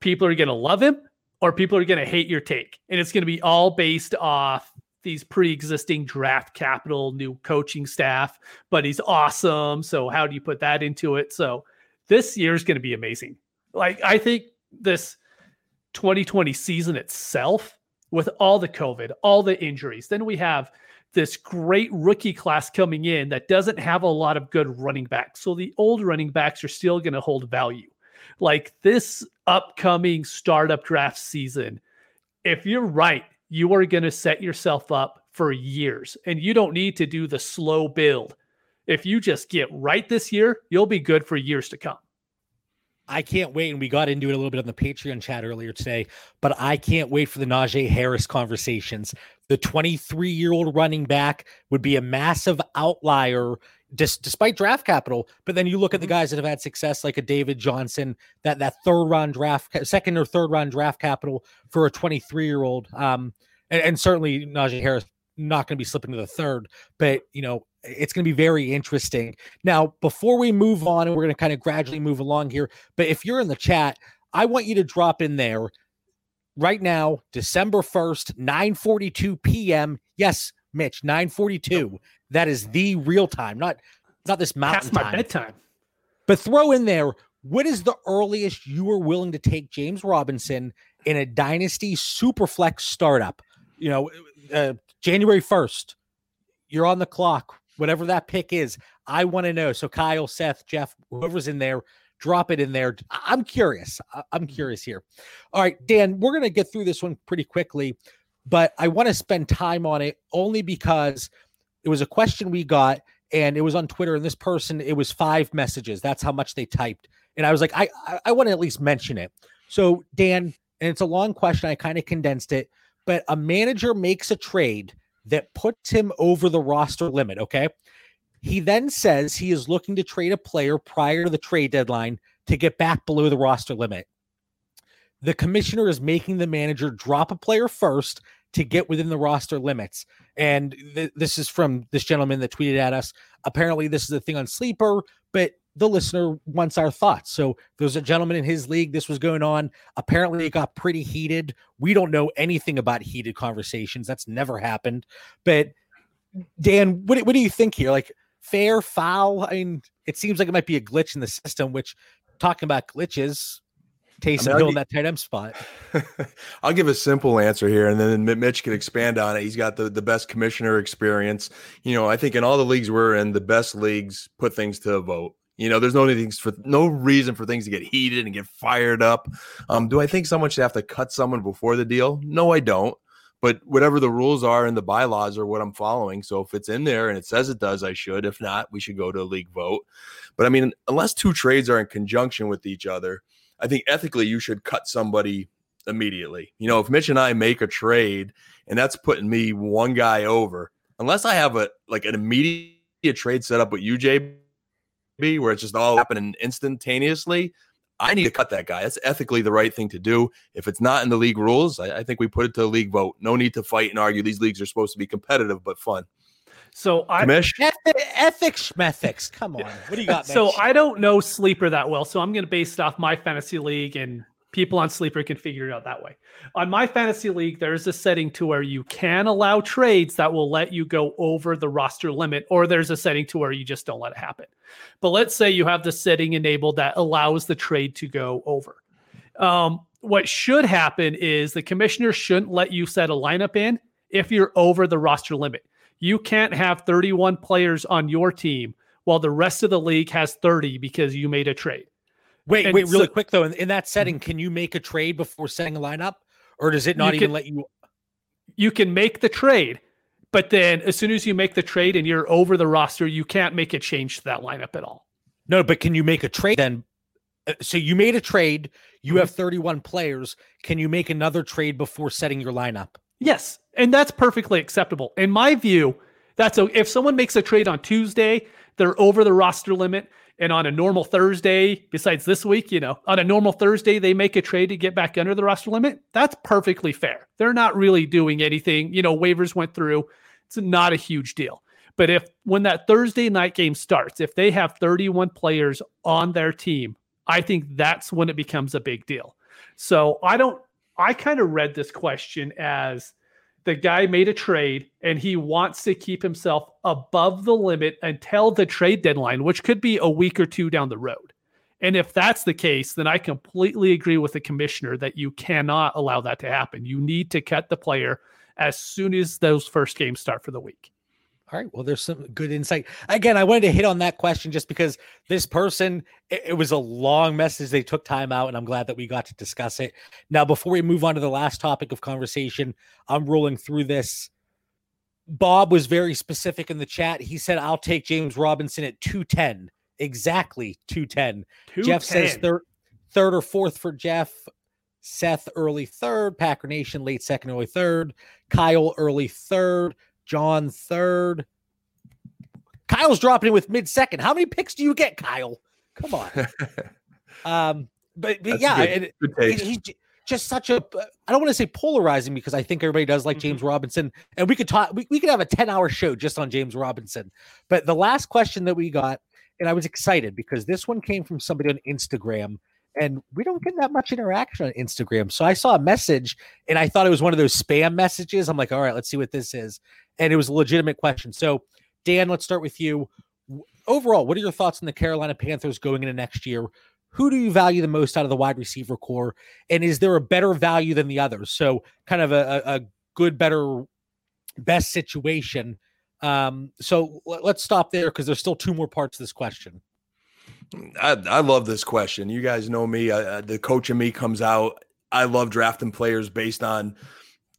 people are going to love him or people are going to hate your take. And it's going to be all based off these pre-existing draft capital, new coaching staff, but he's awesome. So how do you put that into it? So this year is going to be amazing. Like I think this 2020 season itself with all the COVID, all the injuries, then we have this great rookie class coming in that doesn't have a lot of good running backs. So the old running backs are still going to hold value like this upcoming startup draft season, if you're right, you are going to set yourself up for years and you don't need to do the slow build. If you just get right this year, you'll be good for years to come. I can't wait. And we got into it a little bit on the Patreon chat earlier today, but I can't wait for the Najee Harris conversations. The 23 year old running back would be a massive outlier dis- despite draft capital. But then you look at the mm-hmm. guys that have had success, like a David Johnson, that that third round draft, second or third round draft capital for a 23 year old. Um, and, and certainly Najee Harris not going to be slipping to the third, but you know it's going to be very interesting. Now, before we move on, and we're going to kind of gradually move along here, but if you're in the chat, I want you to drop in there right now, December 1st, 9:42 p.m. Yes, Mitch, 9:42. That is the real time, not not this mountain Past my time. bedtime. But throw in there, what is the earliest you are willing to take James Robinson in a dynasty superflex startup? You know, uh, January 1st, you're on the clock, whatever that pick is. I want to know. So, Kyle, Seth, Jeff, whoever's in there, drop it in there. I'm curious. I'm curious here. All right, Dan, we're going to get through this one pretty quickly, but I want to spend time on it only because it was a question we got and it was on Twitter. And this person, it was five messages. That's how much they typed. And I was like, I, I, I want to at least mention it. So, Dan, and it's a long question. I kind of condensed it, but a manager makes a trade that puts him over the roster limit. Okay. He then says he is looking to trade a player prior to the trade deadline to get back below the roster limit. The commissioner is making the manager drop a player first to get within the roster limits. And th- this is from this gentleman that tweeted at us. Apparently, this is a thing on Sleeper, but the listener wants our thoughts. So there's a gentleman in his league. This was going on. Apparently, it got pretty heated. We don't know anything about heated conversations. That's never happened. But Dan, what, what do you think here? Like fair, foul? I mean, it seems like it might be a glitch in the system. Which talking about glitches, Taysom I mean, Hill in that tight end spot. I'll give a simple answer here, and then Mitch can expand on it. He's got the, the best commissioner experience. You know, I think in all the leagues we're in, the best leagues put things to a vote. You know, there's no things for no reason for things to get heated and get fired up. Um, do I think someone should have to cut someone before the deal? No, I don't. But whatever the rules are and the bylaws are what I'm following. So if it's in there and it says it does, I should. If not, we should go to a league vote. But I mean, unless two trades are in conjunction with each other, I think ethically you should cut somebody immediately. You know, if Mitch and I make a trade and that's putting me one guy over, unless I have a like an immediate trade set up with UJ where it's just all happening instantaneously, I need to cut that guy. That's ethically the right thing to do. If it's not in the league rules, I, I think we put it to the league vote. No need to fight and argue. These leagues are supposed to be competitive but fun. So I Ethics, ethics, methics. Come on, what do you got? So I don't know sleeper that well, so I'm going to base it off my fantasy league, and people on sleeper can figure it out that way. On my fantasy league, there's a setting to where you can allow trades that will let you go over the roster limit, or there's a setting to where you just don't let it happen. But let's say you have the setting enabled that allows the trade to go over. Um, what should happen is the commissioner shouldn't let you set a lineup in if you're over the roster limit. You can't have 31 players on your team while the rest of the league has 30 because you made a trade. Wait, and wait, really so, quick though. In, in, that setting, can you make a trade before setting a lineup, or does it not even let you? You can make the trade, but then as soon as you make the trade and you're over the roster, you can't make a change to that lineup at all. No, but can you make a trade then? Uh, so you made a trade. You mm-hmm. have 31 players. Can you make another trade before setting your lineup? Yes, and that's perfectly acceptable. In my view, that's a, if someone makes a trade on Tuesday, they're over the roster limit. And on a normal Thursday, besides this week, you know, on a normal Thursday, they make a trade to get back under the roster limit. That's perfectly fair. They're not really doing anything. You know, waivers went through. It's not a huge deal. But if when that Thursday night game starts, if they have 31 players on their team, I think that's when it becomes a big deal. So I don't, I kind of read this question as the guy made a trade and he wants to keep himself above the limit until the trade deadline, which could be a week or two down the road. And if that's the case, then I completely agree with the commissioner that you cannot allow that to happen. You need to cut the player as soon as those first games start for the week. All right. Well, there's some good insight. Again, I wanted to hit on that question just because this person, it, it, was a long message. They took time out, and I'm glad that we got to discuss it. Now, before we move on to the last topic of conversation, I'm rolling through this. Bob was very specific in the chat. He said, I'll take James Robinson at 210. Exactly 210. 210. Jeff says third, third or fourth for Jeff. Seth early third. Packer Nation late second, early third. Kyle early third. John third. Kyle's dropping in with mid second. How many picks do you get, Kyle? Come on. um, but, but yeah, good, good he's just such a. I don't want to say polarizing because I think everybody does like mm-hmm. James Robinson, and we could talk. We, we could have a ten hour show just on James Robinson. But the last question that we got, and I was excited because this one came from somebody on Instagram and we don't get that much interaction on Instagram. So I saw a message and I thought it was one of those spam messages. I'm like, all right, let's see what this is. And it was a legitimate question. So, Dan, let's start with you. Overall, what are your thoughts on the Carolina Panthers going into next year? Who do you value the most out of the wide receiver core? And is there a better value than the others? So, kind of a, a good, better, best situation. Um, so let's stop there because there's still two more parts to this question. I, I love this question. You guys know me. I, the coach in me comes out. I love drafting players based on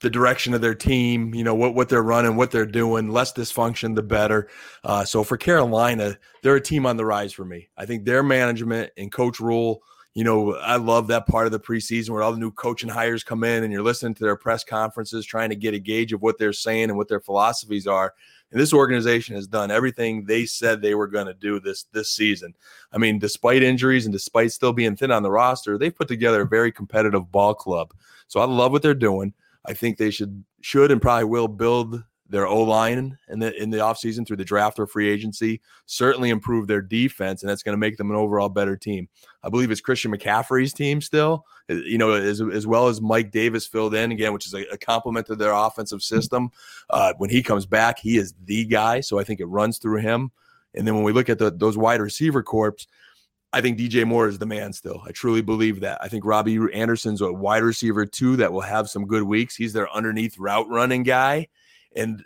the direction of their team, you know, what, what they're running, what they're doing. Less dysfunction, the better. Uh, so for Carolina, they're a team on the rise for me. I think their management and coach Rhule, you know, I love that part of the preseason where all the new coaching hires come in and you're listening to their press conferences, trying to get a gauge of what they're saying and what their philosophies are. And this organization has done everything they said they were going to do this this season. I mean, despite injuries and despite still being thin on the roster, they've put together a very competitive ball club. So I love what they're doing. I think they should should and probably will build their O line in the in the offseason through the draft or free agency, certainly improve their defense, and that's going to make them an overall better team. I believe it's Christian McCaffrey's team still, uh, you know, as, as well as Mike Davis filled in again, which is a, a to their offensive system. Uh, when he comes back, he is the guy, so I think it runs through him. And then when we look at the, those wide receiver corps, I think DJ Moore is the man still. I truly believe that. I think Robbie Anderson's a wide receiver too that will have some good weeks. He's their underneath route running guy. And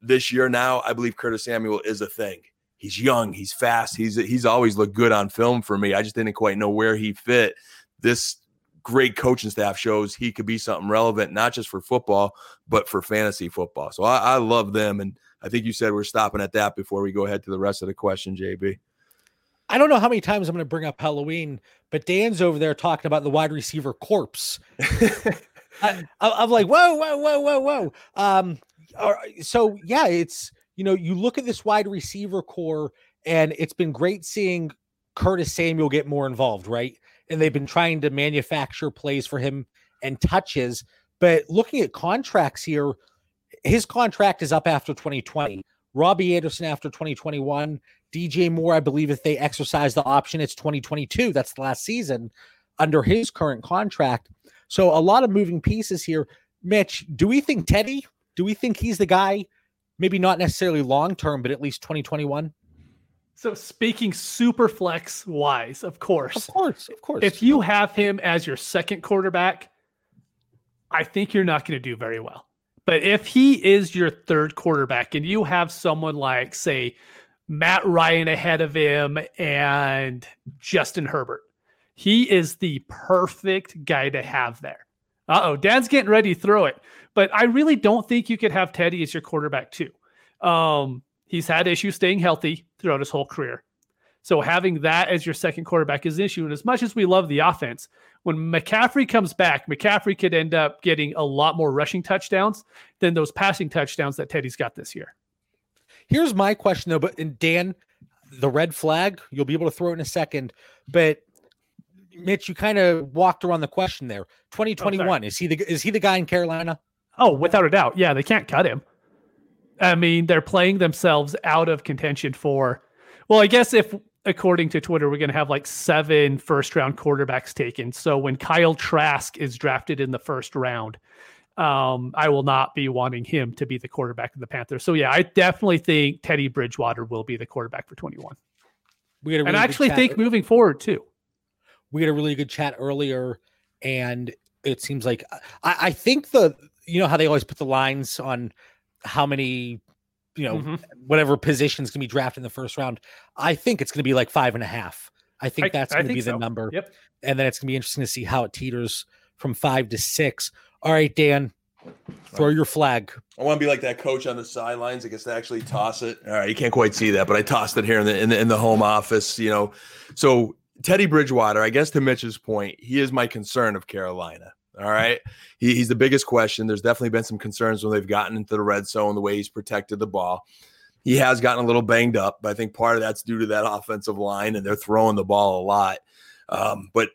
this year now, I believe Curtis Samuel is a thing. He's young, he's fast, he's he's always looked good on film for me. I just didn't quite know where he fit. This great coaching staff shows he could be something relevant, not just for football, but for fantasy football. So I, I love them. And I think you said we're stopping at that before we go ahead to the rest of the question, JB. I don't know how many times I'm going to bring up Halloween, but Dan's over there talking about the wide receiver corpse. I, am like, whoa, whoa, whoa, whoa, whoa. Um, so yeah, it's you know, you look at this wide receiver core, and it's been great seeing Curtis Samuel get more involved, right? And they've been trying to manufacture plays for him and touches. But looking at contracts here, his contract is up after 2020. Robbie Anderson after 2021. DJ Moore, I believe, if they exercise the option, it's 2022. That's the last season under his current contract. So a lot of moving pieces here. Mitch, do we think Teddy? Do we think he's the guy? Maybe not necessarily long term, but at least 2021. So speaking super flex wise, of course. Of course, of course. If you have him as your second quarterback, I think you're not going to do very well. But if he is your third quarterback and you have someone like, say, Matt Ryan ahead of him and Justin Herbert, he is the perfect guy to have there. Uh oh, Dan's getting ready to throw it. But I really don't think you could have Teddy as your quarterback, too. Um, He's had issues staying healthy throughout his whole career. So having that as your second quarterback is an issue. And as much as we love the offense, when McCaffrey comes back, McCaffrey could end up getting a lot more rushing touchdowns than those passing touchdowns that Teddy's got this year. Here's my question though, but and Dan, the red flag, you'll be able to throw it in a second. But Mitch, you kind of walked around the question there. 2021, oh, is he the is he the guy in Carolina? Oh, without a doubt. Yeah, they can't cut him. I mean, they're playing themselves out of contention for. Well, I guess if according to Twitter, we're going to have like seven first round quarterbacks taken. So when Kyle Trask is drafted in the first round, um, I will not be wanting him to be the quarterback of the Panthers. So yeah, I definitely think Teddy Bridgewater will be the quarterback for 21. We had a really and I actually think moving forward too. We had a really good chat earlier, and it seems like I, I think the you know how they always put the lines on how many you know mm-hmm. whatever positions can be drafted in the first round i think it's going to be like five and a half i think I, that's going to be the number yep and then it's going to be interesting to see how it teeters from five to six all right dan throw your flag i want to be like that coach on the sidelines i guess to actually toss it all right you can't quite see that but i tossed it here in the in the, in the home office you know so teddy bridgewater i guess to mitch's point he is my concern of carolina all right. He, he's the biggest question. There's definitely been some concerns when they've gotten into the red zone, the way he's protected the ball. He has gotten a little banged up, but I think part of that's due to that offensive line and they're throwing the ball a lot. Um, but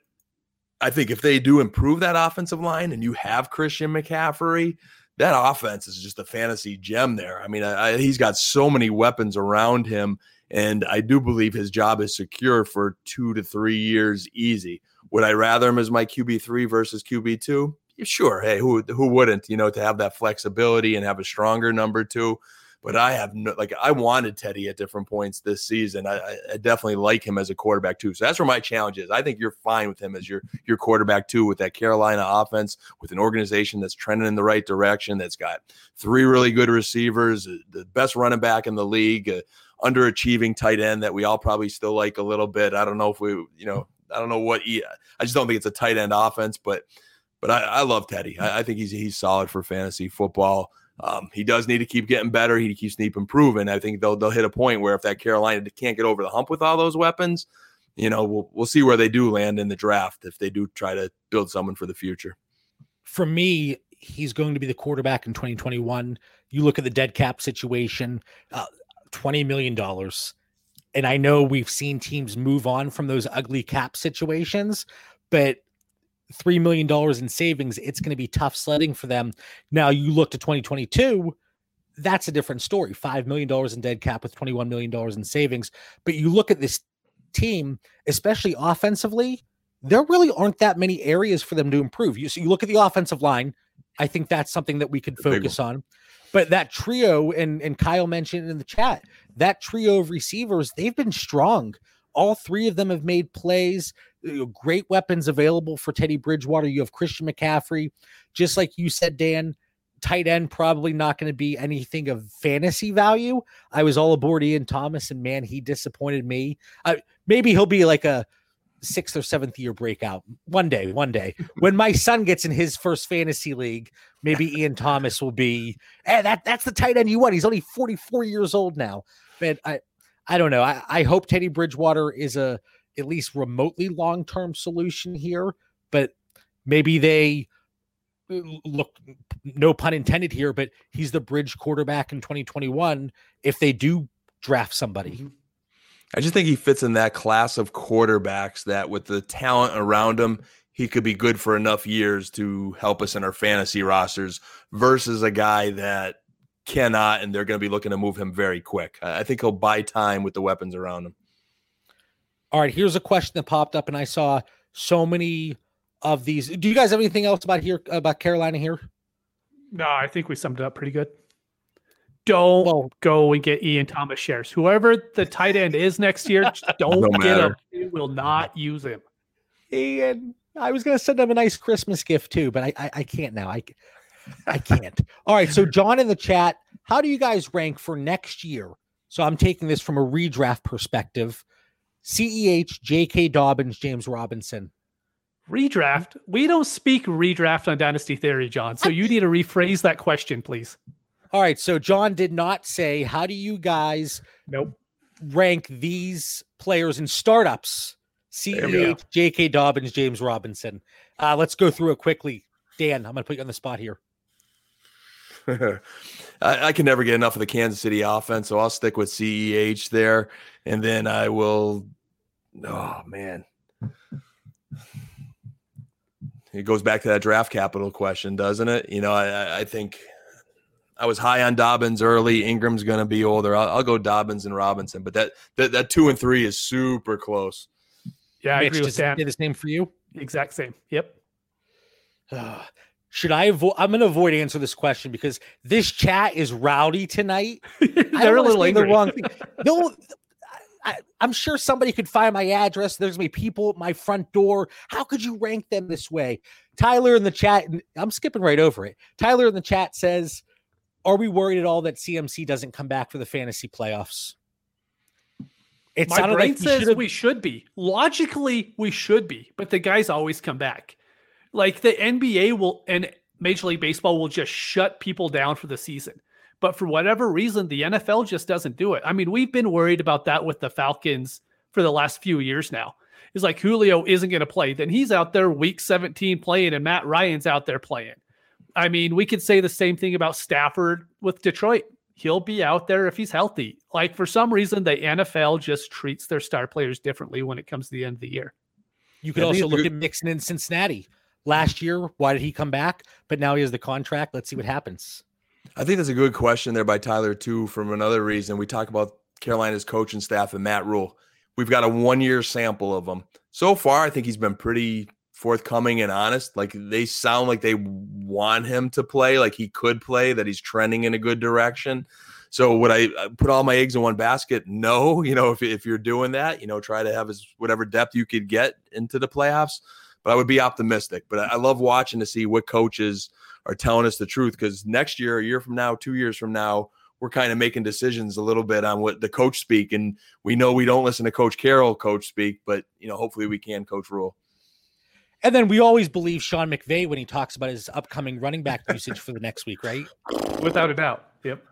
I think if they do improve that offensive line and you have Christian McCaffrey, that offense is just a fantasy gem there. I mean, I, I, he's got so many weapons around him, and I do believe his job is secure for two to three years easy. Would I rather him as my QB three versus QB two? Sure. Hey, who who wouldn't? You know, to have that flexibility and have a stronger number two. But I have no like I wanted Teddy at different points this season. I, I definitely like him as a quarterback too. So that's where my challenge is. I think you're fine with him as your your quarterback too, with that Carolina offense, with an organization that's trending in the right direction, that's got three really good receivers, uh, the best running back in the league, uh, underachieving tight end that we all probably still like a little bit. I don't know if we, you know, I don't know what he. I just don't think it's a tight end offense, but but I, I love Teddy. I, I, think he's he's solid for fantasy football. Um, he does need to keep getting better. He keeps need improving. I think they'll they'll hit a point where if that Carolina can't get over the hump with all those weapons, you know, we'll we'll see where they do land in the draft if they do try to build someone for the future. For me, he's going to be the quarterback in 2021. You look at the dead cap situation, uh, twenty million dollars and I know we've seen teams move on from those ugly cap situations, but $3 million in savings, it's going to be tough sledding for them. Now, you look to 2022, that's a different story. $5 million in dead cap with $21 million in savings. But you look at this team, especially offensively, there really aren't that many areas for them to improve. You, so you look at the offensive line, I think that's something that we could focus on. But that trio, and, and Kyle mentioned in the chat, that trio of receivers, they've been strong. All three of them have made plays. Great weapons available for Teddy Bridgewater. You have Christian McCaffrey. Just like you said, Dan, tight end probably not going to be anything of fantasy value. I was all aboard Ian Thomas, and man, he disappointed me. Uh, maybe he'll be like a sixth or seventh year breakout one day one day when my son gets in his first fantasy league maybe ian thomas will be hey, that that's the tight end you want he's only 44 years old now but i I don't know. I, I hope Teddy Bridgewater is a at least remotely long term solution here, but maybe they uh, look no pun intended here, but he's the bridge quarterback in 2021 if they do draft somebody. Mm-hmm. I just think he fits in that class of quarterbacks that with the talent around him, he could be good for enough years to help us in our fantasy rosters versus a guy that cannot and they're going to be looking to move him very quick. I think he'll buy time with the weapons around him. All right, here's a question that popped up and I saw so many of these. Do you guys have anything else about here about Carolina here? No, I think we summed it up pretty good. Don't well, go and get Ian Thomas shares. Whoever the tight end is next year, don't no get him. We will not use him. Ian, I was going to send him a nice Christmas gift too, but I, I, I can't now. I I can't. All right. So John in the chat, how do you guys rank for next year? So I'm taking this from a redraft perspective. CEH, J.K. Dobbins, James Robinson. Redraft? We don't speak redraft on Dynasty Theory, John. So you need to rephrase that question, please. All right. So John did not say, how do you guys nope. rank these players in startups? CEH, J.K. Dobbins, James Robinson. Uh, let's go through it quickly. Dan, I'm going to put you on the spot here. I, I, can never get enough of the Kansas City offense, so I'll stick with CEH there, and then I will. Oh man, it goes back to that draft capital question, doesn't it? You know, I, I think I was high on Dobbins early. Ingram's going to be older. I'll, I'll, go Dobbins and Robinson, but that, that that two and three is super close. Yeah, I Mitch, agree with Dan. The same for you. Exact same. Yep. Uh, should I avoid? I'm going to avoid answer this question because this chat is rowdy tonight. They're a little angry. The wrong thing. No, I, am sure somebody could find my address. There's gonna be people at my front door. How could you rank them this way? Tyler in the chat, I'm skipping right over it. Tyler in the chat says, "Are we worried at all that CMC doesn't come back for the fantasy playoffs?" It my brain like says we should be. Logically, we should be, but the guys always come back. Like the NBA will and Major League Baseball will just shut people down for the season. But for whatever reason, the NFL just doesn't do it. I mean, we've been worried about that with the Falcons for the last few years now. It's like Julio isn't going to play. Then he's out there week 17 playing, and Matt Ryan's out there playing. I mean, we could say the same thing about Stafford with Detroit. He'll be out there if he's healthy. Like for some reason, the NFL just treats their star players differently when it comes to the end of the year. You could also look at Mixon in Cincinnati last year. Why did he come back? But now he has the contract. Let's see what happens. I think that's a good question there by Tyler too. From another reason, we talk about Carolina's coaching staff and Matt Rhule. We've got a one-year sample of him so far. I think he's been pretty forthcoming and honest. Like they sound like they want him to play, like he could play, that he's trending in a good direction. So would I uh, put all my eggs in one basket? No. You know, if, if you're doing that, you know, try to have as whatever depth you could get into the playoffs but I would be optimistic. But I love watching to see what coaches are telling us the truth because next year, a year from now, two years from now, we're kind of making decisions a little bit on what the coach speak, and we know we don't listen to Coach Carroll coach speak, but you know, hopefully we can Coach Rhule. And then we always believe Sean McVay when he talks about his upcoming running back usage for the next week, right? Without a doubt. Yep.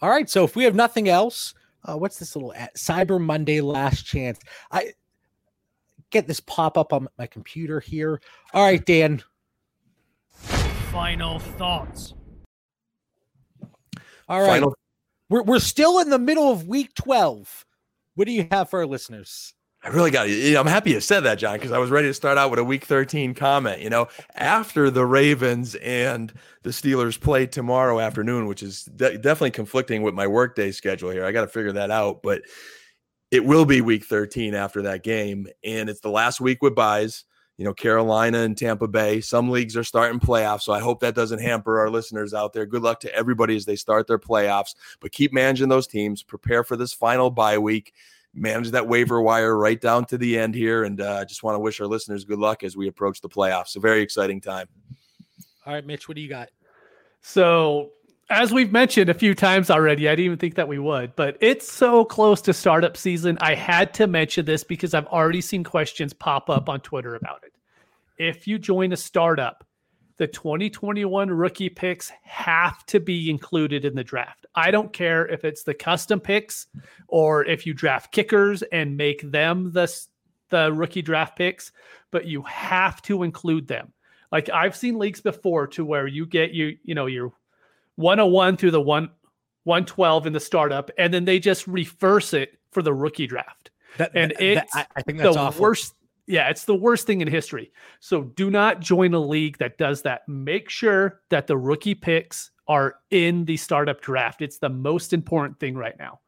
All right. So if we have nothing else, uh, what's this little at? Cyber Monday last chance? I get this pop up on my computer here. All right, Dan. Final thoughts. All right. Final. We're, we're still in the middle of week 12. What do you have for our listeners? I really got it. I'm happy you said that, John, because I was ready to start out with a week 13 comment. You know, after the Ravens and the Steelers play tomorrow afternoon, which is de- definitely conflicting with my workday schedule here. I got to figure that out. But it will be week 13 after that game. And it's the last week with buys. You know, Carolina and Tampa Bay. Some leagues are starting playoffs. So I hope that doesn't hamper our listeners out there. Good luck to everybody as they start their playoffs. But keep managing those teams. Prepare for this final bye week. Manage that waiver wire right down to the end here. And I uh, just want to wish our listeners good luck as we approach the playoffs. A very exciting time. All right, Mitch, what do you got? So as we've mentioned a few times already, I didn't even think that we would, but it's so close to startup season. I had to mention this because I've already seen questions pop up on Twitter about it. If you join a startup, the 2021 rookie picks have to be included in the draft. I don't care if it's the custom picks or if you draft kickers and make them the the rookie draft picks, but you have to include them. Like I've seen leagues before to where you get you you know your 101 through the one 112 in the startup and then they just reverse it for the rookie draft. That, and that, it's that, I think that's the awful. worst yeah, it's the worst thing in history. So do not join a league that does that. Make sure that the rookie picks are in the startup draft. It's the most important thing right now.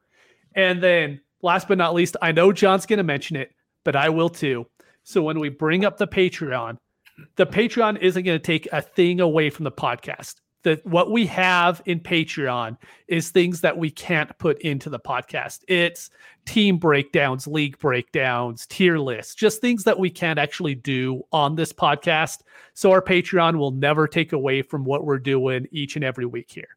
And then last but not least, I know John's going to mention it, but I will too. So when we bring up the Patreon, the Patreon isn't going to take a thing away from the podcast that what we have in Patreon is things that we can't put into the podcast. It's team breakdowns, league breakdowns, tier lists, just things that we can't actually do on this podcast. So our Patreon will never take away from what we're doing each and every week here.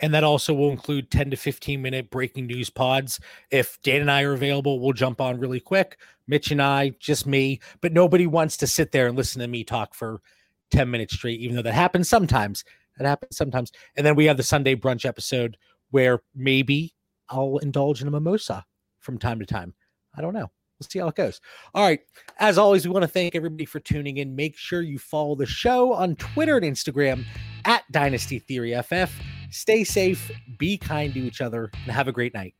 And that also will include 10 to 15 minute breaking news pods. If Dan and I are available, we'll jump on really quick. Mitch and I, just me, but nobody wants to sit there and listen to me talk for 10 minutes straight, even though that happens sometimes. That happens sometimes. And then we have the Sunday brunch episode where maybe I'll indulge in a mimosa from time to time. I don't know. We'll see how it goes. All right. As always, we want to thank everybody for tuning in. Make sure you follow the show on Twitter and Instagram at Dynasty Theory FF. Stay safe, be kind to each other, and have a great night.